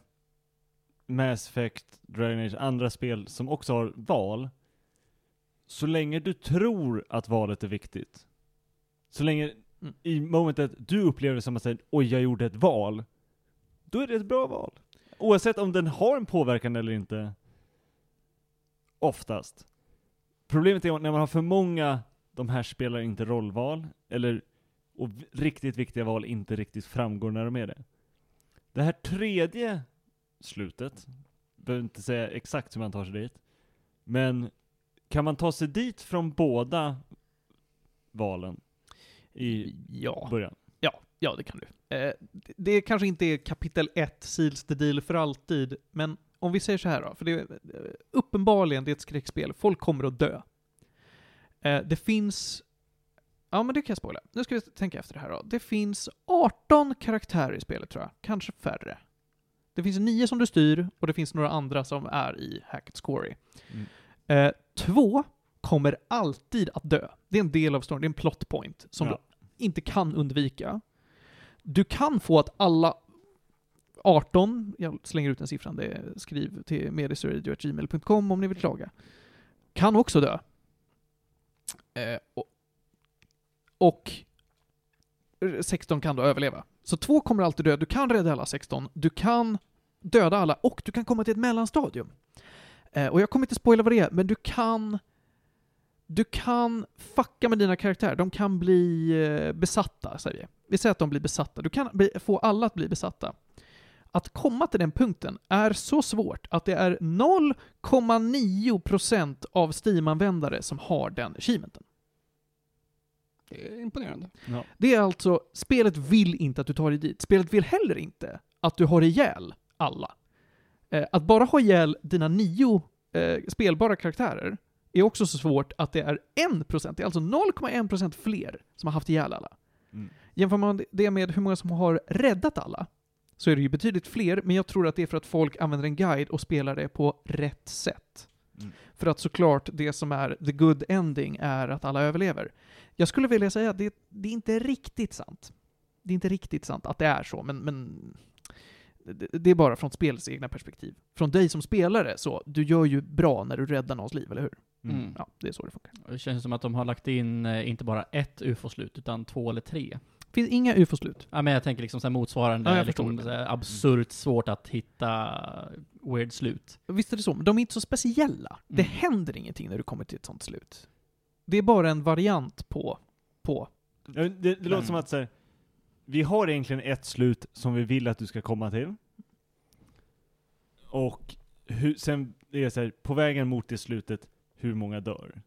Mass Effect, Dragon Age, andra spel som också har val. Så länge du tror att valet är viktigt. Så länge Mm. i momentet du upplever det som att säga oj jag gjorde ett val. Då är det ett bra val. Oavsett om den har en påverkan eller inte. Oftast. Problemet är när man har för många, de här spelar inte rollval, eller och riktigt viktiga val inte riktigt framgår när de är det. Det här tredje slutet, behöver inte säga exakt hur man tar sig dit, men kan man ta sig dit från båda valen i Ja. början? Ja, ja det kan du. Eh, det, det kanske inte är kapitel 1, seals the deal för alltid, men om vi säger så här då, för det är eh, uppenbarligen det är ett skräckspel, folk kommer att dö. Eh, det finns, ja men det kan jag spoila. Nu ska vi tänka efter det här då. Det finns 18 karaktärer i spelet tror jag, kanske färre. Det finns nio som du styr, och det finns några andra som är i Hackett's Quarry. Mm. Eh, två kommer alltid att dö. Det är en del av storyn, det är en plot point som Ja. du inte kan undvika. Du kan få att alla 18, jag slänger ut den siffran, det är, skriv till medisradio.gmail.com om ni vill klaga, kan också dö. Eh, och, och 16 kan då överleva. Så två kommer alltid dö, du kan rädda alla 16, du kan döda alla och du kan komma till ett mellanstadium. Eh, och jag kommer inte spoila vad det är, men du kan du kan fucka med dina karaktärer. De kan bli eh, besatta, säger vi. Vi säger att de blir besatta. Du kan bli, få alla att bli besatta. Att komma till den punkten är så svårt att det är 0,9% av Steam-användare som har den achievementen. Det är imponerande. Ja. Det är alltså, spelet vill inte att du tar dig dit. Spelet vill heller inte att du har ihjäl alla. Eh, att bara ha ihjäl dina nio eh, spelbara karaktärer är också så svårt att det är 1%, det är alltså 0,1% fler som har haft ihjäl alla. Mm. Jämför man det med hur många som har räddat alla, så är det ju betydligt fler, men jag tror att det är för att folk använder en guide och spelar det på rätt sätt. Mm. För att såklart, det som är the good ending är att alla överlever. Jag skulle vilja säga att det, det är inte riktigt sant. Det är inte riktigt sant att det är så, men, men det, det är bara från spelets egna perspektiv. Från dig som spelare, så du gör ju bra när du räddar någons liv, eller hur? Mm. Mm. Ja, det är så det funkar. Det känns som att de har lagt in eh, inte bara ett ufo-slut, utan två eller tre. Det finns inga ufo-slut. Ja, men jag tänker liksom så här motsvarande, Ja, liksom, så här absurt svårt att hitta weird slut. Visst är det så, men de är inte så speciella. Det Mm. händer ingenting när du kommer till ett sånt slut. Det är bara en variant på, på Det, det låter Mm. som att så här, vi har egentligen ett slut som vi vill att du ska komma till. Och hur, sen är det så här, på vägen mot det slutet, hur många dör?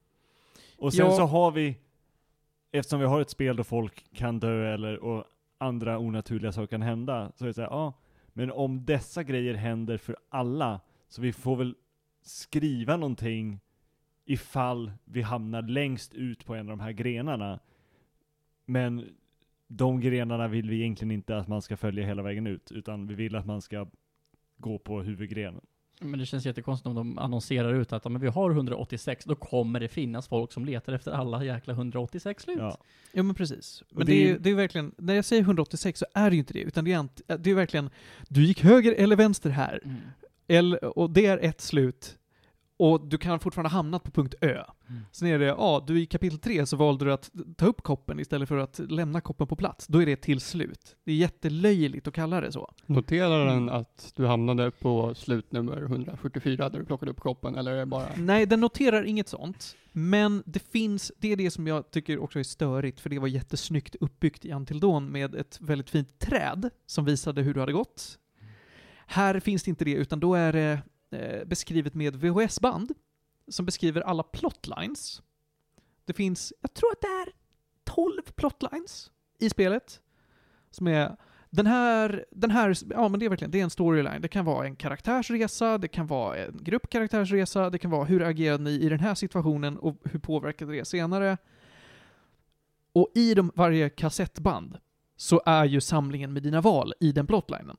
Och sen Ja. så har vi, eftersom vi har ett spel då folk kan dö eller och andra onaturliga saker kan hända, så är det så här, ja, men om dessa grejer händer för alla, så vi får väl skriva någonting ifall vi hamnar längst ut på en av de här grenarna. Men de grenarna vill vi egentligen inte att man ska följa hela vägen ut, utan vi vill att man ska gå på huvudgrenen. Men det känns jättekonstigt om de annonserar ut att men vi har 186, då kommer det finnas folk som letar efter alla jäkla 186 slut. Ja. Ja men precis. Men det, det är, ju- det är verkligen, när jag säger 186 så är det ju inte det, utan det är, det är verkligen, du gick höger eller vänster här. Mm. Eller, och det är ett slut. Och du kan fortfarande hamna på punkt Ö. Mm. Sen är det, ja, du i kapitel 3 så valde du att ta upp koppen istället för att lämna koppen på plats. Då är det till slut. Det är jättelöjligt att kalla det så. Noterar den att du hamnade på slutnummer 144 där du plockade upp koppen, eller är det bara... Nej, den noterar inget sånt. Men det finns, det är det som jag tycker också är störigt, för det var jättesnyggt uppbyggt i Antildon med ett väldigt fint träd som visade hur du hade gått. Här finns det inte det, utan då är det eh, beskrivet med VHS-band som beskriver alla plotlines. Det finns, jag tror att det är 12 plotlines i spelet. Som är den här, den här, ja men det är verkligen, det är en storyline. Det kan vara en karaktärsresa, det kan vara en gruppkaraktärsresa, det kan vara hur agerade ni i den här situationen och hur påverkade det senare. Och i de, varje kassettband så är ju samlingen med dina val i den plotlinen.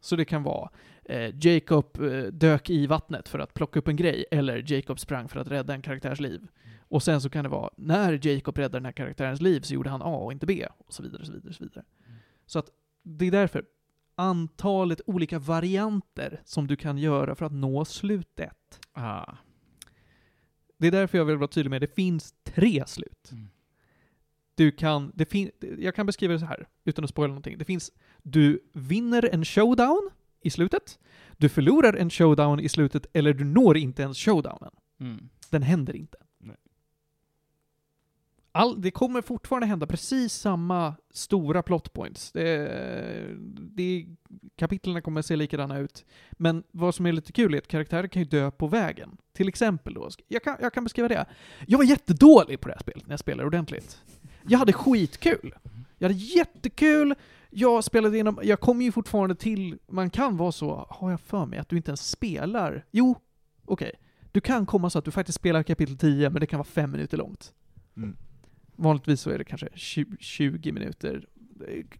Så det kan vara eh, Jacob eh, dök i vattnet för att plocka upp en grej, eller Jacob sprang för att rädda en karaktärs liv. Och sen så kan det vara, när Jacob räddade den här karaktärens liv så gjorde han A och inte B, och så vidare, så vidare, så vidare. Så att det är därför antalet olika varianter som du kan göra för att nå slutet. Ah. Det är därför jag vill vara tydlig med det finns tre slut. Mm. Du kan, det fin, jag kan beskriva det så här, utan att spoila någonting. Det finns, du vinner en showdown i slutet, du förlorar en showdown i slutet, eller du når inte ens showdownen. Mm. Den händer inte. Nej. All, det kommer fortfarande hända precis samma stora plot points. Det, det, kapitlen kommer se likadana ut. Men vad som är lite kul är att karaktärer kan ju dö på vägen. Till exempel då, jag kan, jag kan beskriva det. Jag var jättedålig på det här spelet när jag spelade ordentligt. Jag hade skitkul. Jag hade jättekul, jag spelade igenom, jag kommer ju fortfarande till, man kan vara så, har jag för mig, att du inte ens spelar. Jo, okej. Du kan komma så att du faktiskt spelar kapitel 10, men det kan vara fem minuter långt. Mm. Vanligtvis så är det kanske 20, 20 minuter.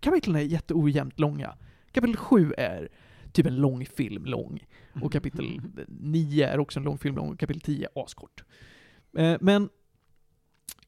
Kapitlen är jätteojämnt långa. Kapitel 7 är typ en lång film lång. Och kapitel 9 är också en lång film lång. Och kapitel 10 är askort. Eh, Men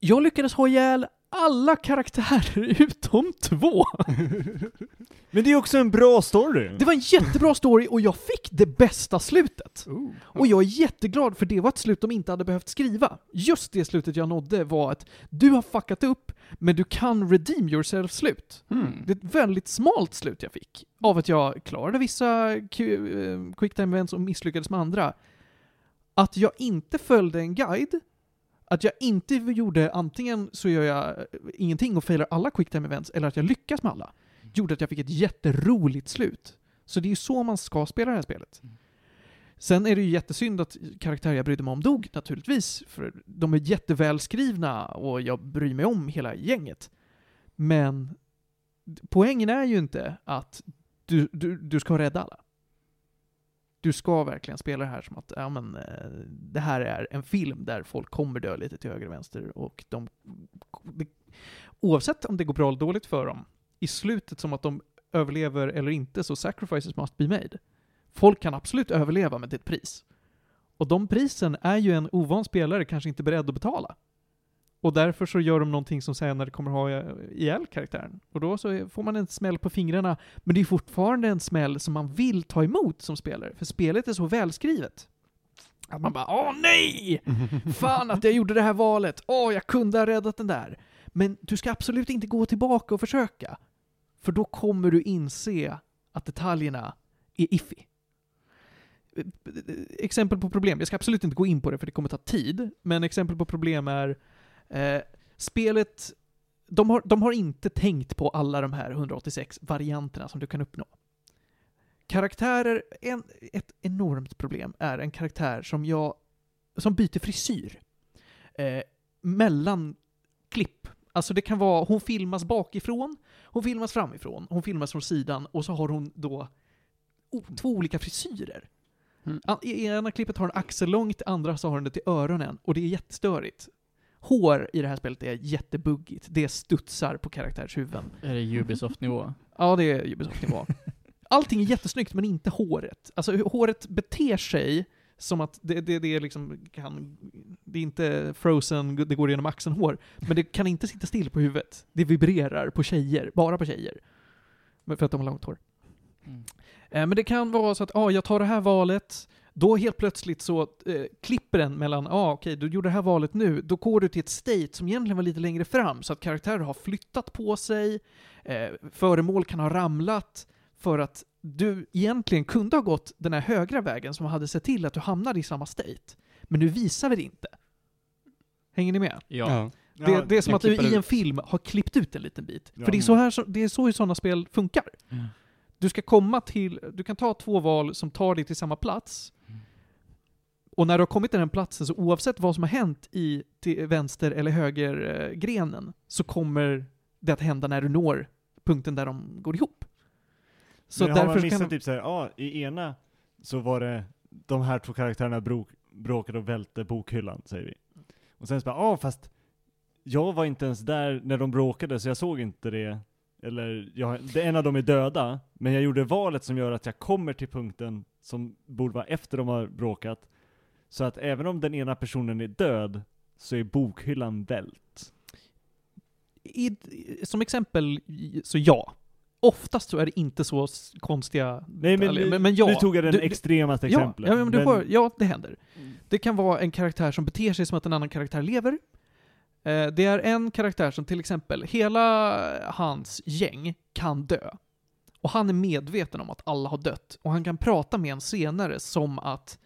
jag lyckades ha ihjäl alla karaktärer utom två. Men det är också en bra story! Det var en jättebra story och jag fick det bästa slutet. Oh. Och jag är jätteglad för det var ett slut de inte hade behövt skriva. Just det slutet jag nådde var att du har fuckat upp, men du kan redeem yourself-slut. Mm. Det är ett väldigt smalt slut jag fick. Av att jag klarade vissa eh, quicktime events och misslyckades med andra. Att jag inte följde en guide, att jag inte gjorde antingen så gör jag eh, ingenting och failar alla quicktime events, eller att jag lyckas med alla, gjorde att jag fick ett jätteroligt slut. Så det är ju så man ska spela det här spelet. Sen är det ju jättesynd att karaktärer jag brydde mig om dog, naturligtvis, för de är jättevälskrivna och jag bryr mig om hela gänget. Men poängen är ju inte att du, du, du ska rädda alla. Du ska verkligen spela det här som att, ja men, eh, det här är en film där folk kommer dö lite till höger och vänster och de, de, oavsett om det går bra eller dåligt för dem, i slutet som att de överlever eller inte så sacrifices must be made. Folk kan absolut överleva med ett pris. Och de prisen är ju en ovan spelare kanske inte beredd att betala. Och därför så gör de någonting som senare kommer ha ihjäl karaktären. Och då så får man en smäll på fingrarna, men det är fortfarande en smäll som man vill ta emot som spelare, för spelet är så välskrivet. Att man bara åh nej! Fan att jag gjorde det här valet! Åh, jag kunde ha räddat den där! Men du ska absolut inte gå tillbaka och försöka. För då kommer du inse att detaljerna är iffy. Exempel på problem, jag ska absolut inte gå in på det för det kommer ta tid, men exempel på problem är eh, spelet, de har, de har inte tänkt på alla de här 186 varianterna som du kan uppnå. Karaktärer, en, ett enormt problem är en karaktär som jag, som byter frisyr. Eh, mellan klipp. Alltså det kan vara, hon filmas bakifrån, hon filmas framifrån, hon filmas från sidan och så har hon då två olika frisyrer. Mm. I ena klippet har hon axellångt, i andra så har hon det till öronen och det är jättestörigt. Hår i det här spelet är jättebuggigt. Det studsar på karaktärshuvuden. Är det Ubisoft-nivå? Ja, det är Ubisoft-nivå. Allting är jättesnyggt, men inte håret. Alltså håret beter sig som att det, det, det liksom kan, det är inte frozen, det går igenom axeln hår, men det kan inte sitta still på huvudet. Det vibrerar på tjejer, bara på tjejer. För att de har långt hår. Mm. Eh, Men det kan vara så att, ja, jag tar det här valet, Då helt plötsligt så eh, klipper den mellan, ja ah, okej, du gjorde det här valet nu, då går du till ett state som egentligen var lite längre fram, så att karaktärer har flyttat på sig, eh, föremål kan ha ramlat, för att du egentligen kunde ha gått den här högra vägen som hade sett till att du hamnade i samma state. Men nu visar vi det inte. Hänger ni med? Ja. Det, det är som att du i en ut. film har klippt ut en liten bit. Ja. För det är så, här, det är så sådana spel funkar. Du ska komma till, du kan ta två val som tar dig till samma plats. Och när du har kommit till den platsen, så oavsett vad som har hänt i vänster eller höger eh, grenen, så kommer det att hända när du når punkten där de går ihop. Så Men har man missat kan typ såhär, ja, i ena så var det de här två karaktärerna bro, bråkade och välte bokhyllan, säger vi. Och sen så bara, ja fast jag var inte ens där när de bråkade så jag såg inte det. Eller, jag, det, en av dem är döda, men jag gjorde valet som gör att jag kommer till punkten som borde vara efter de har bråkat. Så att även om den ena personen är död, så är bokhyllan vält. i, som exempel, så ja. Oftast så är det inte så konstiga Nej men, detaljer. men, men ja. nu tog jag det Du- extremaste ja, exemplet. Ja, men du men- hör, ja, det händer. Mm. Det kan vara en karaktär som beter sig som att en annan karaktär lever. Eh, Det är en karaktär som till exempel, hela hans gäng kan dö. Och han är medveten om att alla har dött. Och han kan prata med en senare som att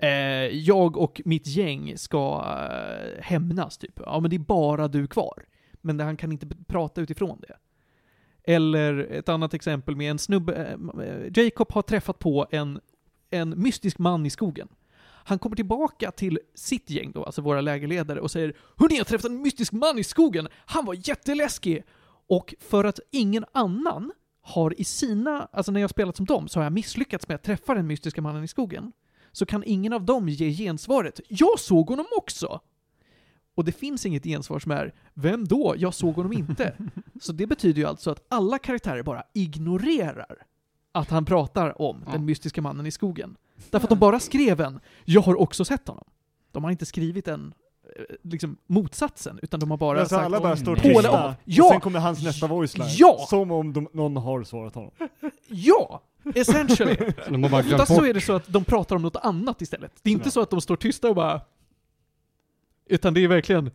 eh, jag och mitt gäng ska eh, hämnas, typ. Ja, men det är bara du kvar. Men han kan inte prata utifrån det. Eller ett annat exempel med en snubbe, eh, Jacob har träffat på en, en mystisk man i skogen. Han kommer tillbaka till sitt gäng då, alltså våra lägerledare, och säger Hörni, jag träffade en mystisk man i skogen! Han var jätteläskig! Och för att ingen annan har i sina, alltså när jag spelat som dem, så har jag misslyckats med att träffa den mystiska mannen i skogen. Så kan ingen av dem ge gensvaret Jag såg honom också! Och det finns inget gensvar som är Vem då? Jag såg honom inte. Så det betyder ju alltså att alla karaktärer bara ignorerar att han pratar om Ja. den mystiska mannen i skogen. Därför att de bara skrev en ”Jag har också sett honom”. De har inte skrivit en eh, liksom motsatsen, utan de har bara alltså sagt alla bara står tysta, av. och Ja! sen kommer hans nästa voice line. Ja! Som om de, någon har svarat honom. ”Ja!” Essentially. Så de har bara glömt Oftast så bort. är det så att de pratar om något annat istället. Det är inte Ja. så att de står tysta och bara... Utan det är verkligen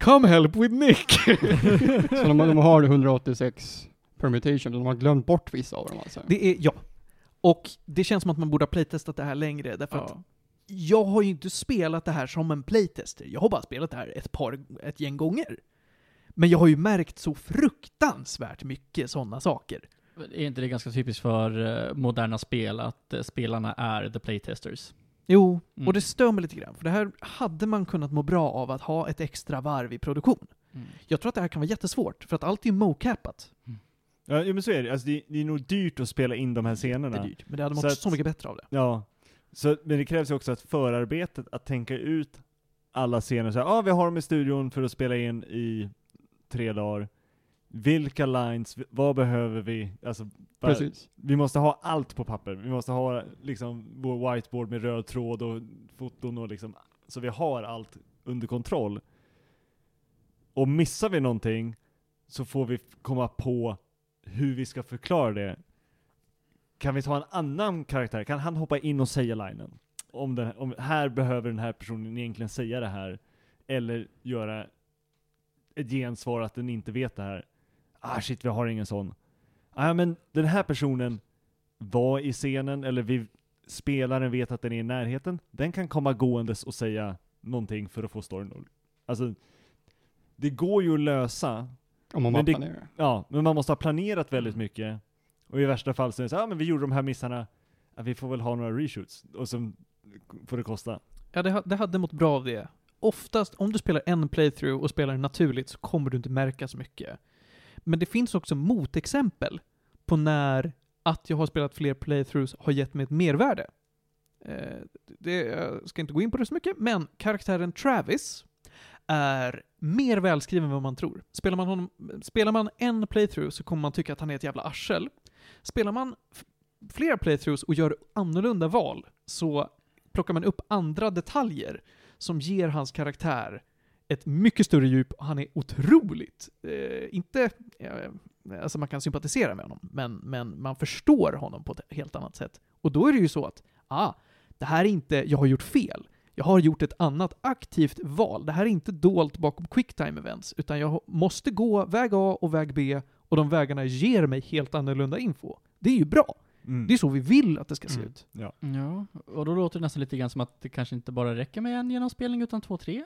”Come help with Nick”. Så de, de har 186 permutation, de har glömt bort vissa av dem alltså. Det är, ja. Och det känns som att man borde ha playtestat det här längre, därför att Ja. jag har ju inte spelat det här som en playtester. Jag har bara spelat det här ett par, ett gäng gånger. Men jag har ju märkt så fruktansvärt mycket sådana saker. Är inte det ganska typiskt för eh, moderna spel att eh, spelarna är the playtesters? Jo, Mm. och det stör mig lite grann, för det här hade man kunnat må bra av att ha ett extra varv i produktion. Mm. Jag tror att det här kan vara jättesvårt, för att allt är mocapat. Ja, jo, men så är det. Alltså, det. Det är nog dyrt att spela in de här Det scenerna. är dyrt, men det hade Så mått att- så mycket bättre av det. Ja. Så, men det krävs ju också att förarbetet, att tänka ut alla scener, så här, ah, vi har dem i studion för att spela in i tre dagar. Vilka lines, vad behöver vi? Alltså, bara, Precis. vi måste ha allt på papper. Vi måste ha liksom vår whiteboard med röd tråd och foton och liksom, så vi har allt under kontroll. Och missar vi någonting så får vi komma på hur vi ska förklara det. Kan vi ta en annan karaktär? Kan han hoppa in och säga linen? Om, den, om här behöver den här personen egentligen säga det här. Eller göra ett gensvar att den inte vet det här. Ah shit, vi har ingen sån. Ah, men den här personen var i scenen, eller vi, spelaren vet att den är i närheten. Den kan komma gåendes och säga någonting för att få storyn Alltså, det går ju att lösa, Om man Men det- planerar. Ja, men man måste ha planerat väldigt mycket. Och i värsta fall så är det så ja ah, men vi gjorde de här missarna, ja, vi får väl ha några reshoots. Och så får det kosta. Ja, det, det hade mått bra av det. Oftast, om du spelar en playthrough och spelar naturligt så kommer du inte märka så mycket. Men det finns också motexempel på när att jag har spelat fler playthroughs har gett mig ett mervärde. Eh, det, jag ska inte gå in på det så mycket, men karaktären Travis är mer välskriven än vad man tror. Spelar man, honom, spelar man en playthrough så kommer man tycka att han är ett jävla arsel. Spelar man flera playthroughs och gör annorlunda val så plockar man upp andra detaljer som ger hans karaktär ett mycket större djup och han är otroligt, eh, inte, eh, alltså man kan sympatisera med honom, men, men man förstår honom på ett helt annat sätt. Och då är det ju så att, ah, Det här är inte, jag har gjort fel. Jag har gjort ett annat aktivt val. Det här är inte dolt bakom quicktime events, utan jag måste gå väg A och väg B och de vägarna ger mig helt annorlunda info. Det är ju bra. Mm. Det är så vi vill att det ska se Mm. ut. Ja. Ja, och då låter det nästan lite grann som att det kanske inte bara räcker med en genomspelning utan två, tre.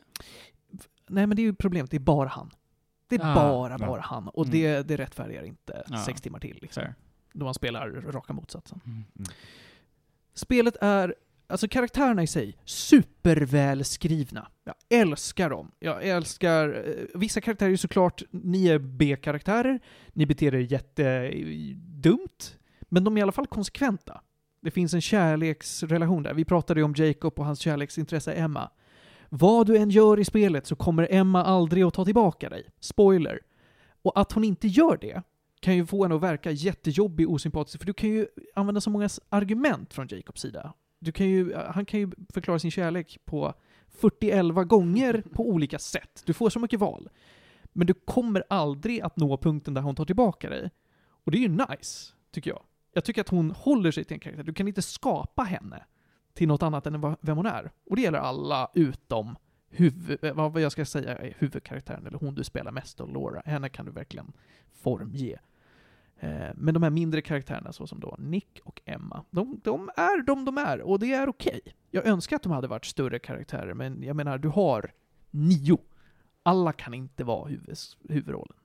Nej men det är ju problemet, det är bara han. Det är Ah, bara, ja. bara han. Och Mm. det, det rättfärdigar inte Ja. sex timmar till liksom. Fair. Då man spelar raka motsatsen. Mm. Spelet är, alltså karaktärerna i sig, supervälskrivna. Jag älskar dem. Jag älskar, eh, vissa karaktärer är såklart, ni är B-karaktärer, ni beter er jättedumt, men de är i alla fall konsekventa. Det finns en kärleksrelation där. Vi pratade ju om Jacob och hans kärleksintresse Emma. Vad du än gör i spelet så kommer Emma aldrig att ta tillbaka dig. Spoiler. Och att hon inte gör det kan ju få henne att verka jättejobbig och osympatisk, för du kan ju använda så många argument från Jacobs sida. Du kan ju, eh, han kan ju förklara sin kärlek på 41 gånger på olika sätt. Du får så mycket val. Men du kommer aldrig att nå punkten där hon tar tillbaka dig. Och det är ju nice, tycker jag. Jag tycker att hon håller sig till en karaktär. Du kan inte skapa henne till något annat än vem hon är. Och det gäller alla utom huvud, eh, vad jag ska säga är huvudkaraktären, eller hon du spelar mest och Laura. Henne kan du verkligen formge. Eh, men de här mindre karaktärerna, såsom då Nick och Emma, de, de är de de är, och det är okej. Jag önskar att de hade varit större karaktärer, men jag menar, du har nio. Alla kan inte vara huvud, huvudrollen.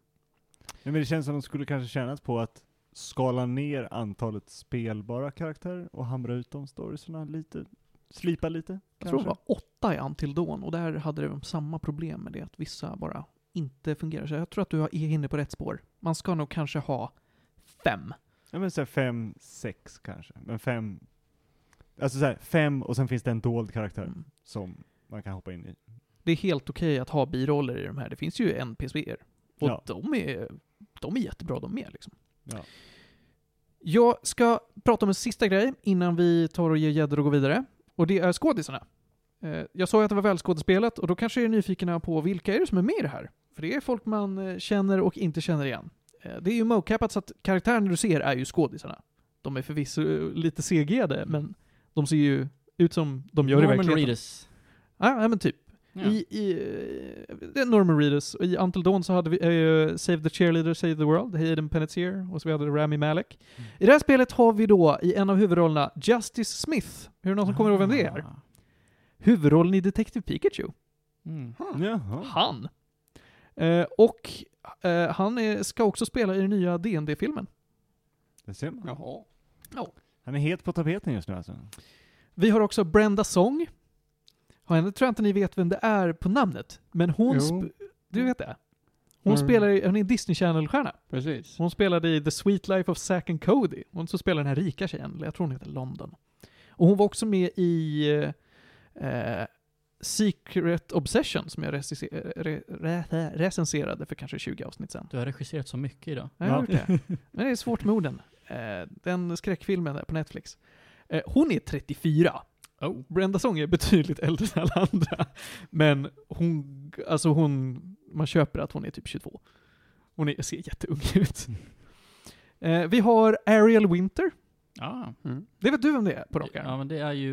Men det känns som de skulle kanske tjänat på att skala ner antalet spelbara karaktärer och hamra ut de storiesarna lite, slipa lite. Jag tror det kanske. var åtta i Until Dawn, och där hade de samma problem med det, att vissa bara inte fungerar. Så jag tror att du är inne på rätt spår. Man ska nog kanske ha fem. Ja men såhär fem, sex kanske. Men fem, alltså såhär fem och sen finns det en dold karaktär Mm. som man kan hoppa in i. Det är helt okej att ha biroller i de här. Det finns ju NPCer. Och Ja. de, är, de är jättebra de med liksom. Ja. Jag ska prata om en sista grej innan vi tar och ger gäddor och går vidare. Och det är skådisarna. Eh, Jag sa ju att det var välskådespelat och då kanske är nyfikna på vilka är det som är med i det här? För det är folk man eh, känner och inte känner igen. Eh, Det är ju mocapat så att karaktärerna du ser är ju skådisarna. De är förvisso lite CG'ade, men de ser ju ut som de gör i Norman verkligheten. Reedus. Ja, men typ. Ja. I, i, Norman Reedus. Och I Until Dawn så hade vi eh, Save the Cheerleader, Save the World, Hayden Panettiere, och så vi hade Rami Malek. Mm. I det här spelet har vi då i en av huvudrollerna Justice Smith. Är det någon som kommer ihåg vem det är? Ah. Huvudrollen i Detective Pikachu. Mm. Jaha. Han. Eh, och eh, han är, ska också spela i den nya dd filmen Det ser man. Jaha. Han är het på tapeten just nu alltså. Vi har också Brenda Song. Henne tror jag inte ni vet vem det är på namnet, men hon... Jo. Sp- du vet det? Hon Mm. spelar i, hon är en Disney Channel-stjärna. Precis. Hon spelade i The Sweet Life of Zack and Cody. Hon så spelar den här rika tjejen, jag tror hon heter London. Och hon var också med i eh, Secret Obsession, som jag recense- re, re, recenserade för kanske 20 avsnitt sedan. Du har regisserat så mycket idag. Jag har gjort det. Men det är svårt med orden. Eh, den skräckfilmen där på Netflix. Eh, hon är 34. Oh. Brenda Song är betydligt äldre än alla andra. Men hon, alltså hon, man köper att hon är typ 22. Hon är, ser jätteung ut. Eh, vi har Ariel Winter. Ja. Mm. Det vet du vem det är på rak arm? ja, men det är ju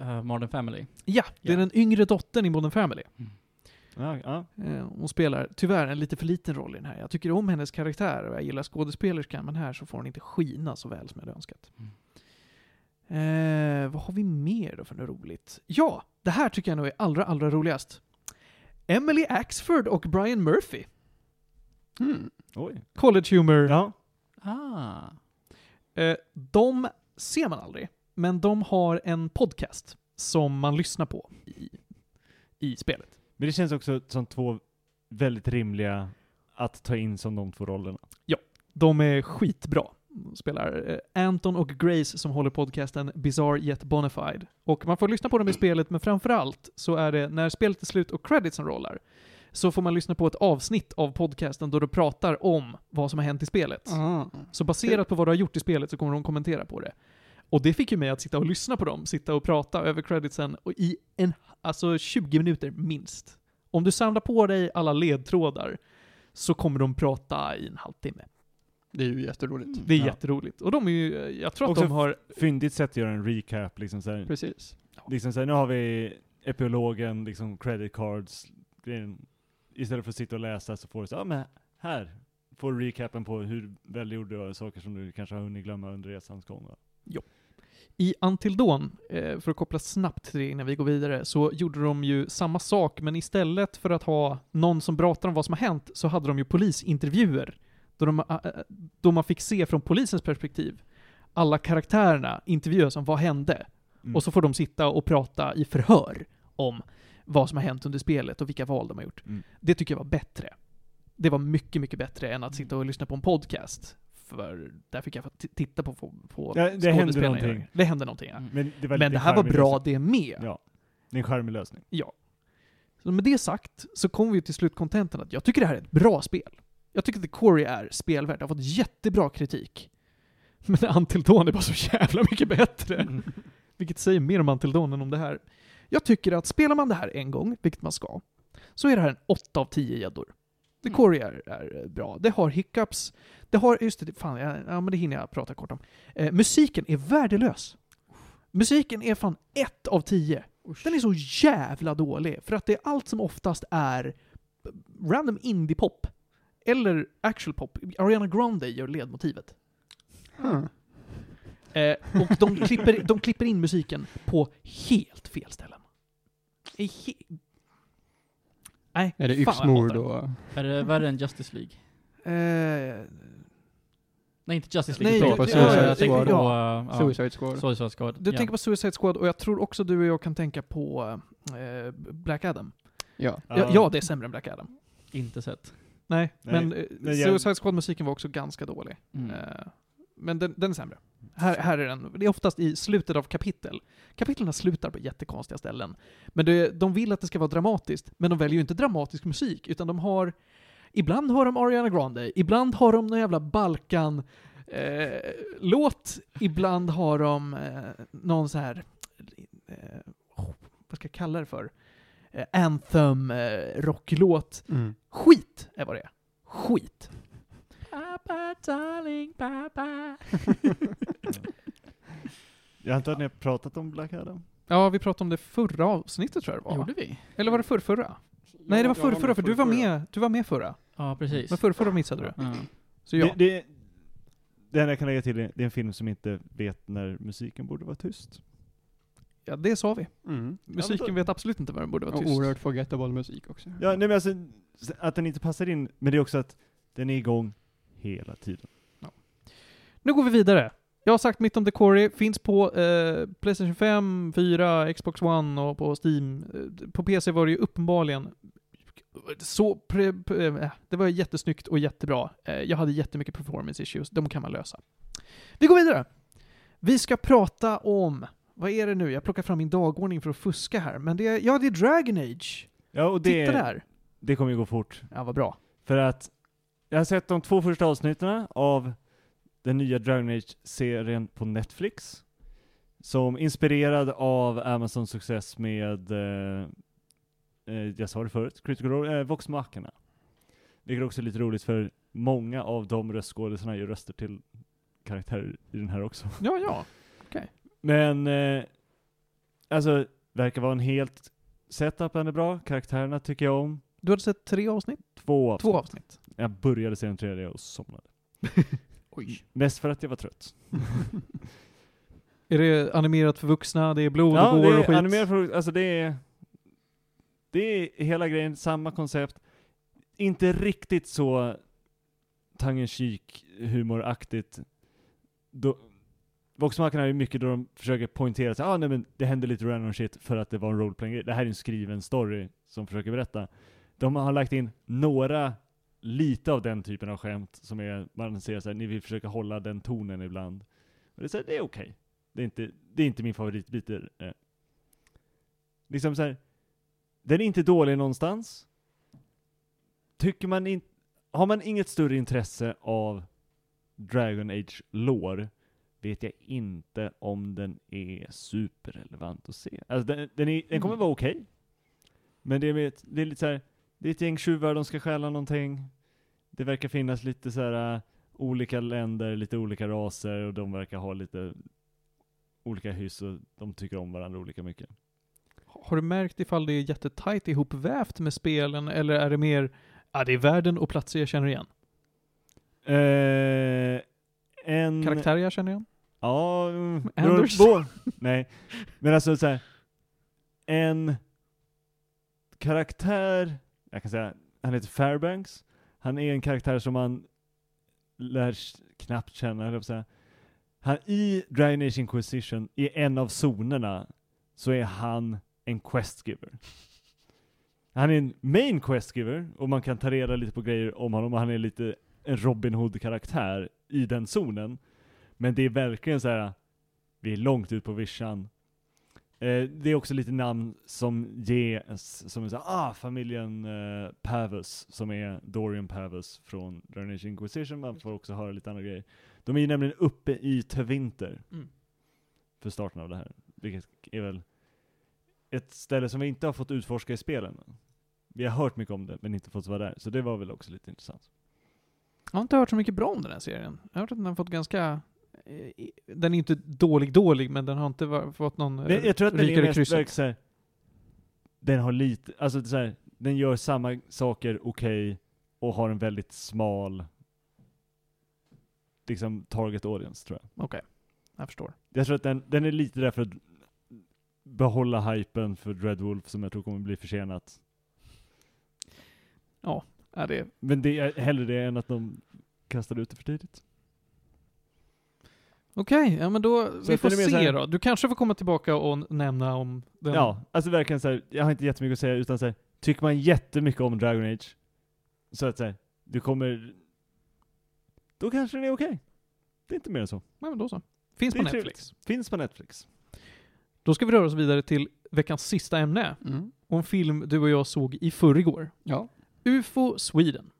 eh, Modern Family. Ja, det är Ja. den yngre dottern i Modern Family. Ja, ja. Eh, hon spelar tyvärr en lite för liten roll i den här. Jag tycker om hennes karaktär och jag gillar skådespelerskan, men här så får hon inte skina så väl som jag hade önskat. Mm. Eh, vad har vi mer då för något roligt? Ja, det här tycker jag nog är allra, allra roligast. Emily Axford och Brian Murphy. Mm. Oj. College Humor. Ja. Ah. Eh, de ser man aldrig, men de har en podcast som man lyssnar på i, i spelet. Men det känns också som två väldigt rimliga att ta in som de två rollerna. De är skitbra. De spelar eh, Anton och Grace som håller podcasten Bizarre Yet Bonafide. Och man får lyssna på dem i spelet, men framförallt så är det när spelet är slut och creditsen rollar, så får man lyssna på ett avsnitt av podcasten då du pratar om vad som har hänt i spelet. Ah. Så baserat på vad du har gjort i spelet så kommer de kommentera på det. Och det fick ju mig att sitta och lyssna på dem, sitta och prata över creditsen och i en, alltså 20 minuter minst. Om du samlar på dig alla ledtrådar så kommer de prata i en halvtimme. Det är ju jätteroligt. Det är Ja. jätteroligt. Och de är ju, jag tror att Också de har, Fyndigt sätt att göra en recap, liksom såhär. Precis. Liksom såhär, nu har vi epilogen, liksom credit cards, grejen. Istället för att sitta och läsa så får du så, ja men här, får du recapen på hur väl du gjorde saker som du kanske har hunnit glömma under resans gång. Va? i Until Dawn, eh, för att koppla snabbt till det innan vi går vidare, så gjorde de ju samma sak, men istället för att ha någon som pratar om vad som har hänt, så hade de ju polisintervjuer. Då, de, eh, då man fick se från polisens perspektiv alla karaktärerna intervjuas om vad hände. Mm. Och så får de sitta och prata i förhör om vad som har hänt under spelet och vilka val de har gjort. Mm. Det tycker jag var bättre. Det var mycket, mycket bättre än att sitta och lyssna på en podcast. För där fick jag titta på, på, på Ja, det hände någonting. Det hände någonting, ja. Mm. Men det, Men det här var bra lösning. det med. Ja, det är en charmig lösning. Ja. Så med det sagt så kommer vi till slutkontenten att jag tycker det här är ett bra spel. Jag tycker att The Quarry är spelvärt. Det har fått jättebra kritik. Men Until Dawn är bara så jävla mycket bättre. Mm. Vilket säger mer om Until Dawn än om det här. Jag tycker att spelar man det här en gång, vilket man ska, så är det här en 8 av 10 gäddor. The Mm. Quarry är, är bra. Det har hiccups. Det har, just det, fan, ja, ja men det hinner jag prata kort om. Eh, musiken är värdelös. Musiken är fan 1 av 10. Den är så jävla dålig, för att det är allt som oftast är random indie-pop. Eller actual pop. Ariana Grande gör ledmotivet. Hmm. Eh, och de klipper, de klipper in musiken på helt fel ställen. I he Nej, Är det hatar och... Är det värre än Justice League? Eh, Nej, inte Justice Nej, League. jag- förlåt. jag- jag, jag- tänker på... ja. ja, Suicide Squad. Suicide Squad. du ja. tänker på Suicide Squad, och jag tror också du och jag kan tänka på eh, Black Adam. Ja. Ja. ja, det är sämre än Black Adam. Inte sett. Nej, Nej, men, eh, men jag- Suicide Squad-musiken var också ganska dålig. Mm. Eh, men den, den är sämre. Här, här är den. Det är oftast i slutet av kapitel. Kapitlen slutar på jättekonstiga ställen. Men det, de vill att det ska vara dramatiskt, men de väljer ju inte dramatisk musik, utan de har... Ibland har de Ariana Grande, ibland har de någon jävla Balkan... Eh, låt, ibland har de eh, någon så här... Eh, oh, vad ska jag kalla det för? Eh, anthem, eh, rocklåt. Mm. Skit är vad det är. Skit. Papa, darling, papa. Jag antar att ni har pratat om Black Adam? Ja, vi pratade om det förra avsnittet tror jag det var. va? Gjorde vi? Eller var det förrförra? Nej, det var förrförra, för du var med, du var med förra. Ja, precis. Men förrförra missade du. Ja. Så ja. Det, det, det enda jag kan lägga till är, det är en film som inte vet när musiken borde vara tyst. ja, det sa vi. Mm. Musiken då- vet absolut inte vad den borde vara Och tyst. oerhört forgettable musik också. Ja, nej men alltså, att den inte passar in, men det är också att den är igång hela tiden. Nu går vi vidare. Jag har sagt mitt om The Quarry, finns på eh, Playstation 5, 4, Xbox One och på Steam. Eh, På PC var det ju uppenbarligen så pre, pre, eh, det var jättesnyggt och jättebra. Eh, Jag hade jättemycket performance issues, de kan man lösa. Vi går vidare. Vi ska prata om, vad är det nu? Jag plockar fram min dagordning för att fuska här, men det är, ja det är Dragon Age. Ja, och det, Titta där. Det kommer ju gå fort. Ja, vad bra. För att jag har sett de två första avsnitten av den nya Dragon Age-serien på Netflix. Som inspirerad av Amazons success med, eh, eh, jag sa det förut, Critical Role, eh, Vox Machina. Vilket också är lite roligt för många av de röstskådisarna gör röster till karaktärer i den här också. Ja, ja. Men, eh, alltså, verkar vara en helt, setupen är bra, karaktärerna tycker jag om. Du hade sett tre avsnitt? Två avsnitt. Två avsnitt. Jag började se den tredje och somnade. Oj. Mest för att jag var trött. Är det animerat för vuxna? Det är blod ja, och gore och skit? animerat för, alltså det är, det är hela grejen, samma koncept. Inte riktigt så cheek humoraktigt. Voxmarkerna är ju mycket då de försöker poängtera att ah, nej men det hände lite random shit för att det var en roleplaying. Det här är en skriven story som försöker berätta. De har lagt in några, lite av den typen av skämt som är, man ser såhär, ni vill försöka hålla den tonen ibland. Och det är, det är okej. Det är inte, det är inte min favoritbit. Eh. Liksom så här, den är inte dålig någonstans. Tycker man inte, har man inget större intresse av Dragon Age lore vet jag inte om den är superrelevant att se. Alltså den, den, är, den kommer Mm. vara okej. Men det är, det är lite så här, det är ett gäng tjuvar, de ska stjäla någonting. Det verkar finnas lite så här. äh, olika länder, lite olika raser och de verkar ha lite olika hyss och de tycker om varandra olika mycket. Har du märkt ifall det är jättetajt ihopvävt med spelen, eller är det mer, ja det är världen och platser jag känner igen? Eh, en... Karaktärer jag känner igen? Ja, mm, Anders? på. Nej, men alltså så här, en karaktär, jag kan säga, han heter Fairbanks. Han är en karaktär som man lär knappt känna, höll jag på att säga. Han, I Dragon Age Inquisition, i en av zonerna, så är han en questgiver. Han är en main questgiver, och man kan ta reda lite på grejer om honom, och han är lite en Robin Hood-karaktär i den zonen. Men det är verkligen så här. vi är långt ut på vischan. Eh, det är också lite namn som ges, som är såhär, ah, familjen eh, Pavus, som är Dorian Pavus från Dragon Inquisition, man får också höra lite andra grejer. De är ju nämligen uppe i Tevinter Mm. för starten av det här, vilket är väl ett ställe som vi inte har fått utforska i spelen. Vi har hört mycket om det, men inte fått vara där, så det var väl också lite intressant. Jag har inte hört så mycket bra om den här serien. Jag har hört att den har fått ganska... Den är inte dålig dålig, men den har inte fått någon Men jag tror att är krysset. verkligen såhär, den har lite, alltså så här, den gör samma saker okej och har en väldigt smal liksom target audience tror jag. Okej, jag förstår. Jag tror att den, den är lite där för att behålla hypen för Dreadwolf som jag tror kommer bli försenat. Ja, det, Men det är hellre det än att de kastar ut det för tidigt. Okej, ja men då, Så vi får se så här- då. Du kanske får komma tillbaka och nämna om den. Ja, alltså verkligen såhär, jag har inte jättemycket att säga utan såhär, tycker man jättemycket om Dragon Age, så att säga, du kommer, då kanske den är okej. Det är inte mer än så. Ja, men då så. Finns på Netflix. trevligt. Finns på Netflix. Då ska vi röra oss vidare till veckans sista ämne. Mm. Och en film du och jag såg i förrgår. Ja. UFO Sweden.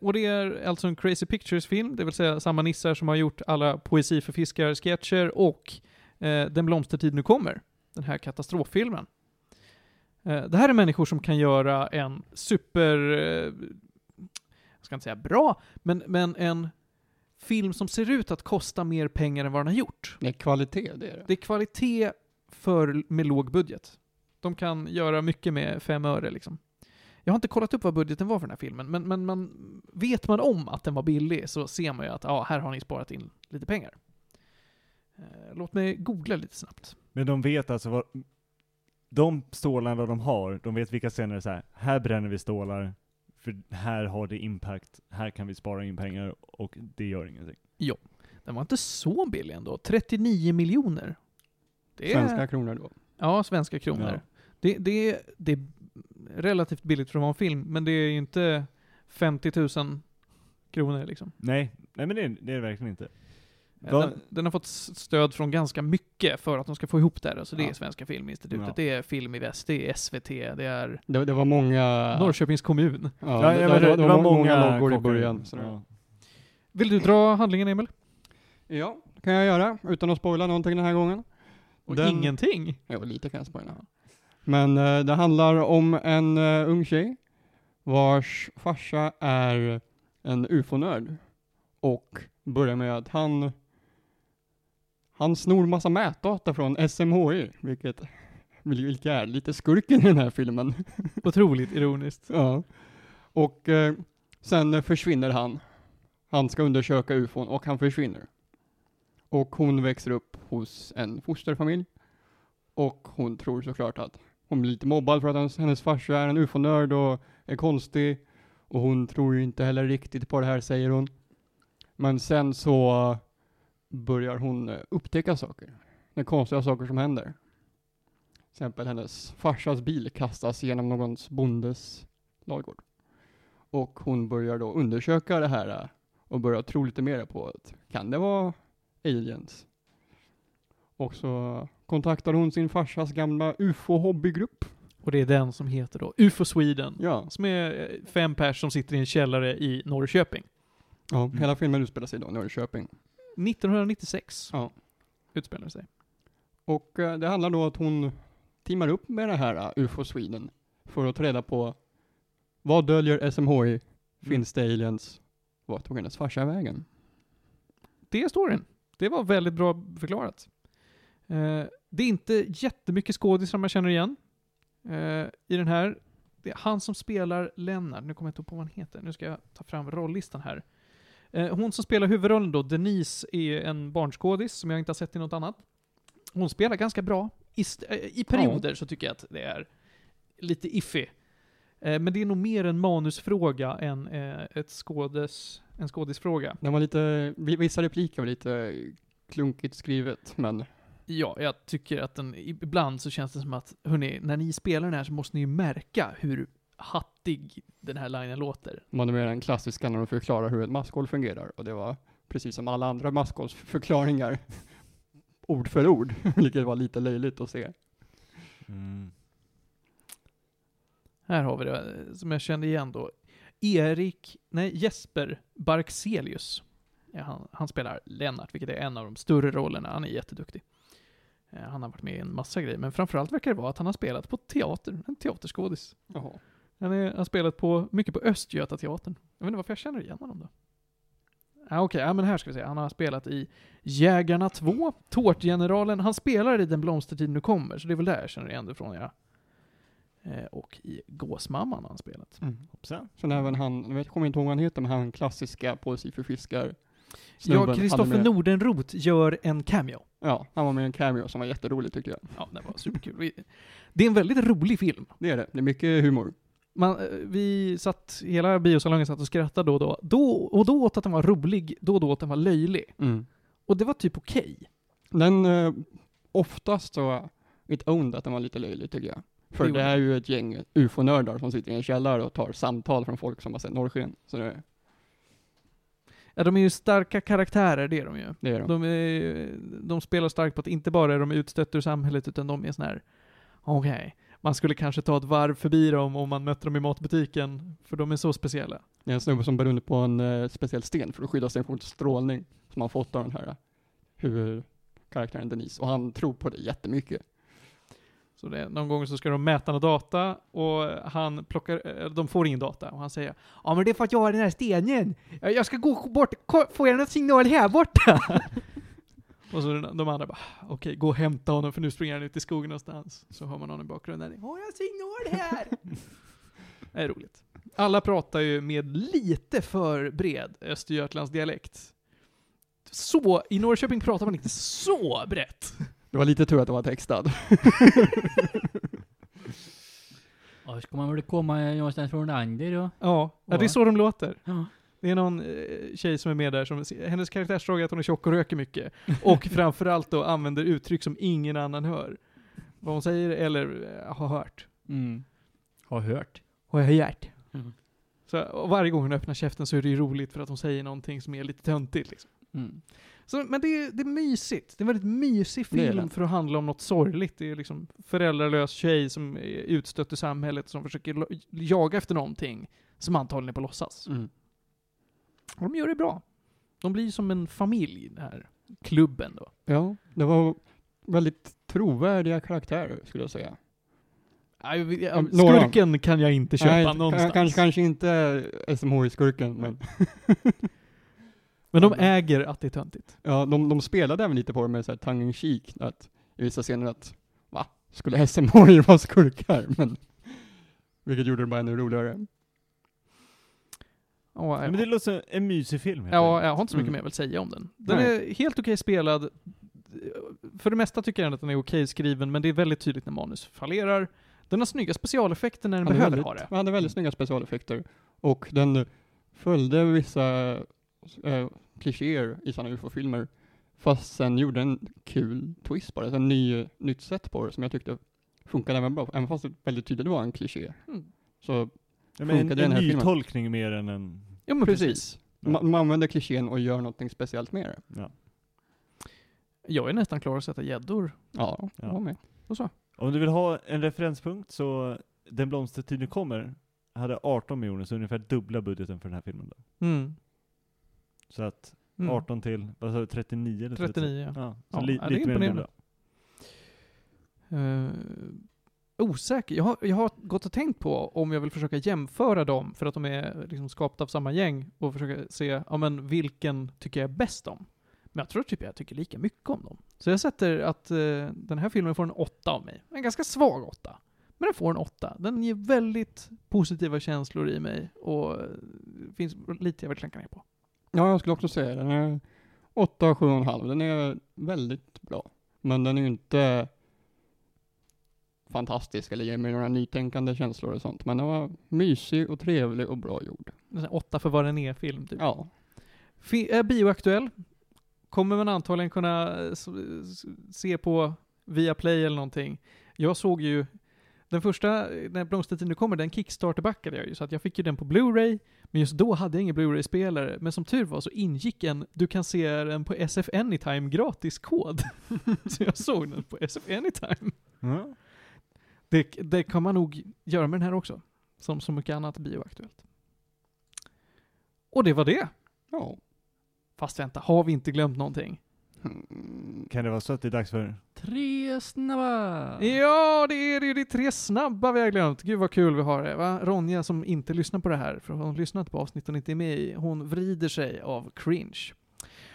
Och det är alltså en Crazy Pictures-film, det vill säga samma nissar som har gjort alla Poesi för fiskar-sketcher och eh, Den blomstertid nu kommer, den här katastroffilmen. Eh, det här är människor som kan göra en super, eh, jag ska inte säga bra, men, men en film som ser ut att kosta mer pengar än vad den har gjort. Det är kvalitet, det är det. Det är kvalitet för, med låg budget. De kan göra mycket med fem öre liksom. Jag har inte kollat upp vad budgeten var för den här filmen, men, men man, vet man om att den var billig så ser man ju att ja, här har ni sparat in lite pengar. Eh, Låt mig googla lite snabbt. Men de vet alltså vad, de stålarna de har, de vet vilka scener det är så här. här bränner vi stålar, för här har det impact, här kan vi spara in pengar och det gör ingenting. Den var inte så billig ändå. 39 miljoner. Det är, Svenska kronor då. Ja, svenska kronor. Ja. Det, det, det är relativt billigt för att vara en film, men det är ju inte 50 000 kronor liksom. Nej, nej men det är det är det verkligen inte. Vad- Den, den har fått stöd från ganska mycket för att de ska få ihop det här. Alltså det är Ja. Svenska Filminstitutet, Ja. det är Film i Väst, det är SVT, det är Det, det var många... Norrköpings kommun. Ja, Ja, det, det, men det, var många loggor i början. Vill du dra handlingen Emil? Ja, det kan jag göra utan att spoila någonting den här gången. Och Den- ingenting? Jo, lite kan jag spoila. Men eh, det handlar om en eh, ung tjej vars farsa är en ufo-nörd och börjar med att han han snor massa mätdata från SMHI, vilket vilket är lite skurken i den här filmen. Otroligt ironiskt. Ja. Och eh, sen försvinner han. Han ska undersöka ufon och han försvinner. Och hon växer upp hos en fosterfamilj. Och hon tror såklart att hon blir lite mobbad för att hennes, hennes farsa är en ufo-nörd och är konstig. Och hon tror ju inte heller riktigt på det här, säger hon. Men sen så börjar hon eh, upptäcka saker. Det är konstiga saker som händer. Till exempel hennes farsas bil kastas genom någons bondes ladugård. Och hon börjar då undersöka det här eh, och börjar tro lite mer på att kan det vara aliens? Och så kontaktar hon sin farsas gamla ufo-hobbygrupp. Och det är den som heter då UFO Sweden. Ja, Som är eh, fem pers som sitter i en källare i Norrköping. ja hela filmen utspelar sig då i Norrköping. 1996 Ja. utspelar det sig. Och eh, det handlar då att hon teamar upp med det här uh, UFO Sweden för att ta reda på vad döljer SMHI? Finns det aliens? Vart tog hennes farsa vägen? Det är storyn. Det var väldigt bra förklarat. Eh, det är inte jättemycket skådisar man känner igen eh, i den här. Det är han som spelar Lennart, nu kommer jag inte på vad han heter, nu ska jag ta fram rollistan här. Eh, hon som spelar huvudrollen då, Denise, är en barnskådis som jag inte har sett i något annat. Hon spelar ganska bra. I, eh, i perioder så tycker jag att det är lite iffy. Eh, men det är nog mer en manusfråga än eh, ett skådes, en skådisfråga. Den var lite, vi- vissa repliker var lite klunkigt skrivet, men Ja, jag tycker att den, ibland så känns det som att, hörni, när ni spelar den här så måste ni ju märka hur hattig den här linen låter. man är mer en klassiska när de förklarar hur ett maskhål fungerar. Och det var precis som alla andra maskhålsförklaringar, ord för ord, vilket var lite löjligt att se. Mm. Här har vi det, som jag kände igen då. Erik, nej Jesper Barkselius. Ja, han, han spelar Lennart, vilket är en av de större rollerna. Han är jätteduktig. Eh, Han har varit med i en massa grejer, men framförallt verkar det vara att han har spelat på teater, en teaterskådis. Jaha. Han är, har spelat på, mycket på Östgötateatern. Jag vet inte varför jag känner igen honom då. Ah, Okej, ja, men här ska vi se. Han har spelat i Jägarna 2, Tårtgeneralen. Han spelar i Den blomstertid nu kommer, så det är väl där jag känner igen det från, ja. Eh, och i Gåsmamman har han spelat. Hoppsan. Sen även han, jag vet, kommer inte ihåg vad han heter, men han klassiska sig för fiskar. Ja, snubben hade Kristoffer Nordenroth gör en cameo. Ja, han var med i en cameo som var jätterolig tycker jag. Ja, det var superkul. Det är en väldigt rolig film. Det är det, det är mycket humor. Man, eh, vi satt, hela biosalongen satt och skrattade då och då. då. Och då åt att den var rolig, då och då åt den var löjlig. Och det var typ okej. Den, eh, oftast så, it owned att den var lite löjlig tycker jag. För Jo. det är ju ett gäng ufo-nördar som sitter i en källare och tar samtal från folk som har sett norrsken. Så det, Ja, de är ju starka karaktärer, det är de ju. det är de. De, är, de spelar starkt på att inte bara är de utstötta ur samhället, utan de är sån här, okej, man skulle kanske ta ett varv förbi dem om man mötte dem i matbutiken, för de är så speciella. Det är en snubbe som bär under på en eh, speciell sten för att skydda sig mot strålning som han fått av den här eh, huvudkaraktären Denise. Och han tror på det jättemycket. Så det, någon gång så ska de mäta några data och han plockar, eh, de får ingen data och han säger Ja men det är för att jag har den här stenen. Jag ska gå bort, får jag någon signal här borta? och så de de andra bara okej, gå och hämta honom för nu springer han ut i skogen någonstans. Så hör man någon i bakgrunden. Har jag signal här? det är roligt. Alla pratar ju med lite för bred Östergötlands dialekt. Så, i Norrköping pratar man inte så brett. Det var lite tur att det var textad. Ja, ska man väl komma någonstans från Ander då? Ja, ja, det är så de låter. Ja. Det är någon eh, tjej som är med där som, hennes karaktärsdrag är att hon är tjock och röker mycket. Och framförallt då använder uttryck som ingen annan hör. Vad hon säger eller eh, har hört. Mm. Har hört. Har jag hört. Mm. Så, varje gång hon öppnar käften så är det ju roligt för att hon säger någonting som är lite töntigt liksom. Mm. Så, men det är, det är mysigt. Det är en väldigt mysig film för att handla om något sorgligt. Det är liksom föräldralös tjej som är utstött ur samhället som försöker jaga efter någonting som antagligen är på låtsas. Mm. Och de gör det bra. De blir som en familj, den här klubben då. Ja, det var väldigt trovärdiga karaktärer skulle jag säga. Skurken kan jag inte köpa Nej, någonstans. Kanske, kanske inte SMHI-skurken, men Men de äger att det är töntigt. ja, de, de spelade även lite på det med så här tongue in cheek, att i vissa scener att va, skulle SMHI vara skurkar? Men, vilket gjorde det bara ännu roligare. Ja, Ja, men det låter som en mysig film. ja, jag har inte så mycket Mm. mer att säga om den. Den Nej. är helt okej spelad. För det mesta tycker jag att den är okej skriven, men det är väldigt tydligt när manus fallerar. Den har snygga specialeffekter när den hade behöver väldigt, ha det. Han hade väldigt snygga specialeffekter. Och den följde vissa eh, klichéer i sådana ufo-filmer. Fast sen gjorde en kul twist på det, en ny, nytt sätt på det som jag tyckte funkade även bra. Även fast det väldigt tydligt var en kliché. Mm. Så Ja, men en, funkade den en här ny filmen. tolkning mer än en... Ja, men precis. precis. Man, man använder klichén och gör någonting speciellt med det. Ja. Jag är nästan klar att sätta gäddor. Ja, Ja. jag var med. Och så. Om du vill ha en referenspunkt så, Den blomstertid nu kommer, hade 18 miljoner, så ungefär dubbla budgeten för den här filmen då. Mm. Så att Mm. 18 till, vad sa du, 39 eller 39, ja. Ja, så li, ja, lite mer än. Eh, osäker. Jag har, jag har gått och tänkt på om jag vill försöka jämföra dem för att de är liksom skapade av samma gäng och försöka se, ja men vilken tycker jag är bäst om? Men jag tror typ jag tycker lika mycket om dem. Så jag sätter att eh, den här filmen får en åtta av mig. En ganska svag åtta. Men den får en åtta. Den ger väldigt positiva känslor i mig och det finns lite jag vill klanka ner på. Ja, jag skulle också säga den är 8, 7,5. Den är väldigt bra. Men den är ju inte fantastisk eller ger mig några nytänkande känslor och sånt. Men den var mysig och trevlig och bra gjord. En sån här åtta för vad den är film typ. Ja. Fi- är bioaktuell. Kommer man antagligen kunna eh, se på via Play eller någonting. Jag såg ju den första, när Blomstertid nu kommer, den kickstarterbackade jag ju, så att jag fick ju den på Blu-ray, men just då hade jag ingen Blu-ray-spelare. Men som tur var så ingick en, du kan se den på SF Anytime gratis-kod. så jag såg den på SF Anytime. Ja. Det, det kan man nog göra med den här också, som så mycket annat bioaktuellt. Och det var det. Ja. Fast vänta, har vi inte glömt någonting? Kan det vara så att det är dags för... Tre snabba! Ja, det är det ju. Det är tre snabba vi har glömt. Gud vad kul vi har det, va? Ronja som inte lyssnar på det här, för hon har lyssnat på avsnittet och inte är med i, hon vrider sig av cringe.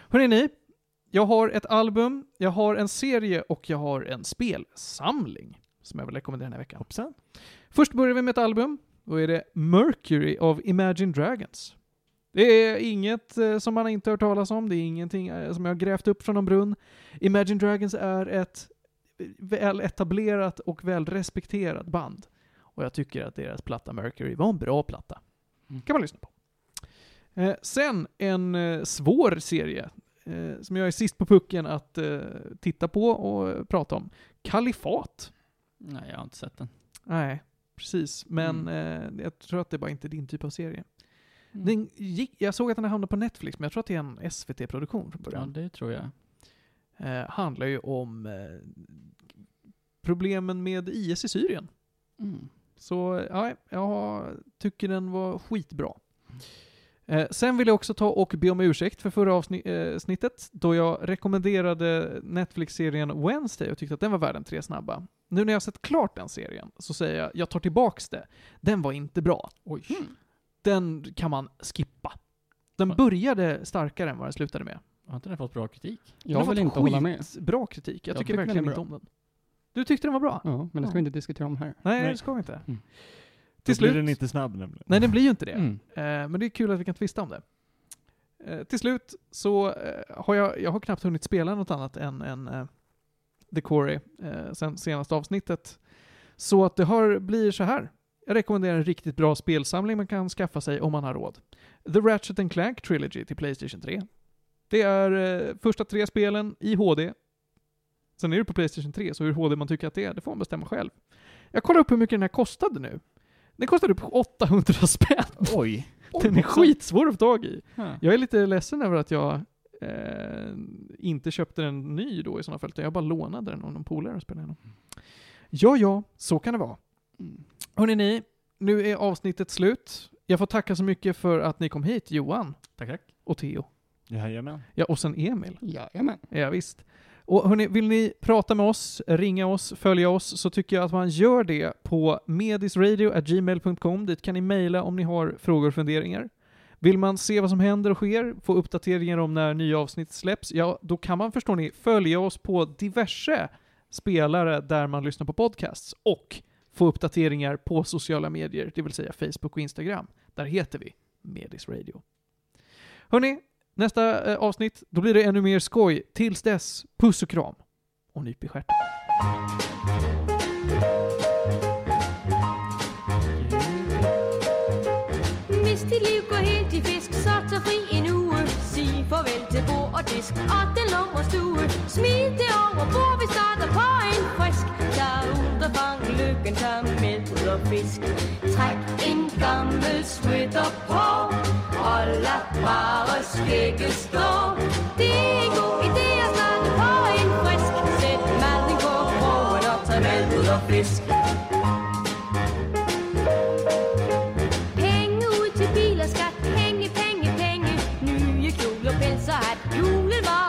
Hörrni ni, jag har ett album, jag har en serie och jag har en spelsamling som jag vill rekommendera den här veckan. Hoppsan. Först börjar vi med ett album. Då är det Mercury av Imagine Dragons. Det är inget eh, som man inte hört talas om, det är ingenting eh, som jag har grävt upp från någon brunn. Imagine Dragons är ett väl etablerat och väl respekterat band. Och jag tycker att deras platta Mercury var en bra platta. Mm. kan man lyssna på. Eh, sen en eh, svår serie eh, som jag är sist på pucken att eh, titta på och prata om. Kalifat. Nej, jag har inte sett den. Nej, precis. Men eh, jag tror att det bara inte är din typ av serie. Mm. Den gick, jag såg att den hamnade på Netflix, men jag tror att det är en SVT-produktion från Ja, början. det tror jag. Eh, handlar ju om eh, problemen med IS i Syrien. Mm. Så ja, jag tycker den var skitbra. Eh, sen vill jag också ta och be om ursäkt för förra avsnittet, då jag rekommenderade Netflix-serien Wednesday och tyckte att den var värd en tre snabba. Nu när jag har sett klart den serien så säger jag, jag tar tillbaks det. Den var inte bra. Oj. Den kan man skippa. Den började starkare än vad den slutade med. Har inte den fått bra kritik? Jag vill inte hålla med. Bra kritik. Jag, Jag tycker tycker verkligen inte om den. Du tyckte den var bra? Ja, men det ska vi inte diskutera om här. Nej, Nej. det ska vi inte. Mm. Till Då blir slut. den inte snabb nämligen. Nej, den blir ju inte det. Mm. Eh, men det är kul att vi kan tvista om det. Eh, till slut så eh, har jag, jag har knappt hunnit spela något annat än, än eh, The Quarry eh, sen senaste avsnittet. Så att det har, blir så här. Jag rekommenderar en riktigt bra spelsamling man kan skaffa sig om man har råd. The Ratchet and Clank Trilogy till Playstation 3. Det är eh, första tre spelen i HD. Sen är det på Playstation 3, så hur HD man tycker att det är, det får man bestämma själv. Jag kollar upp hur mycket den här kostade nu. Den kostade upp 800 spänn. Oj! Den är skitsvår att få tag i. Ja. Jag är lite ledsen över att jag eh, inte köpte den ny då i sådana fall, utan jag bara lånade den av någon polare och spelade igenom. Ja, ja, så kan det vara. Mm. Hörrni ni, nu är avsnittet slut. Jag får tacka så mycket för att ni kom hit, Johan Tack, tack. och Theo. Jajamän. Ja, och sen Emil. Jajamän. Ja, visst. Och hörni, vill ni prata med oss, ringa oss, följa oss, så tycker jag att man gör det på medisradio.gmail.com. Dit kan ni mejla om ni har frågor och funderingar. Vill man se vad som händer och sker, få uppdateringar om när nya avsnitt släpps, ja, då kan man, förstår ni, följa oss på diverse spelare där man lyssnar på podcasts och få uppdateringar på sociala medier, det vill säga Facebook och Instagram. Där heter vi Medis Radio. Hörni, nästa eh, avsnitt, då blir det ännu mer skoj. Tills dess, puss och kram. Och nyp i stjärten. Mr Luke går helt i fisk, så fri en uge. Sig farvel bord og den lumre stue. Smid det over bord, vi starter på en frisk. där ud fang lykken, tag med og fisk. Træk en gammel sweater på, og lad bare skægget stå. Det er en god idé at starte på en frisk. Sæt maden på krogen og tag med ud og fisk. tous les matins.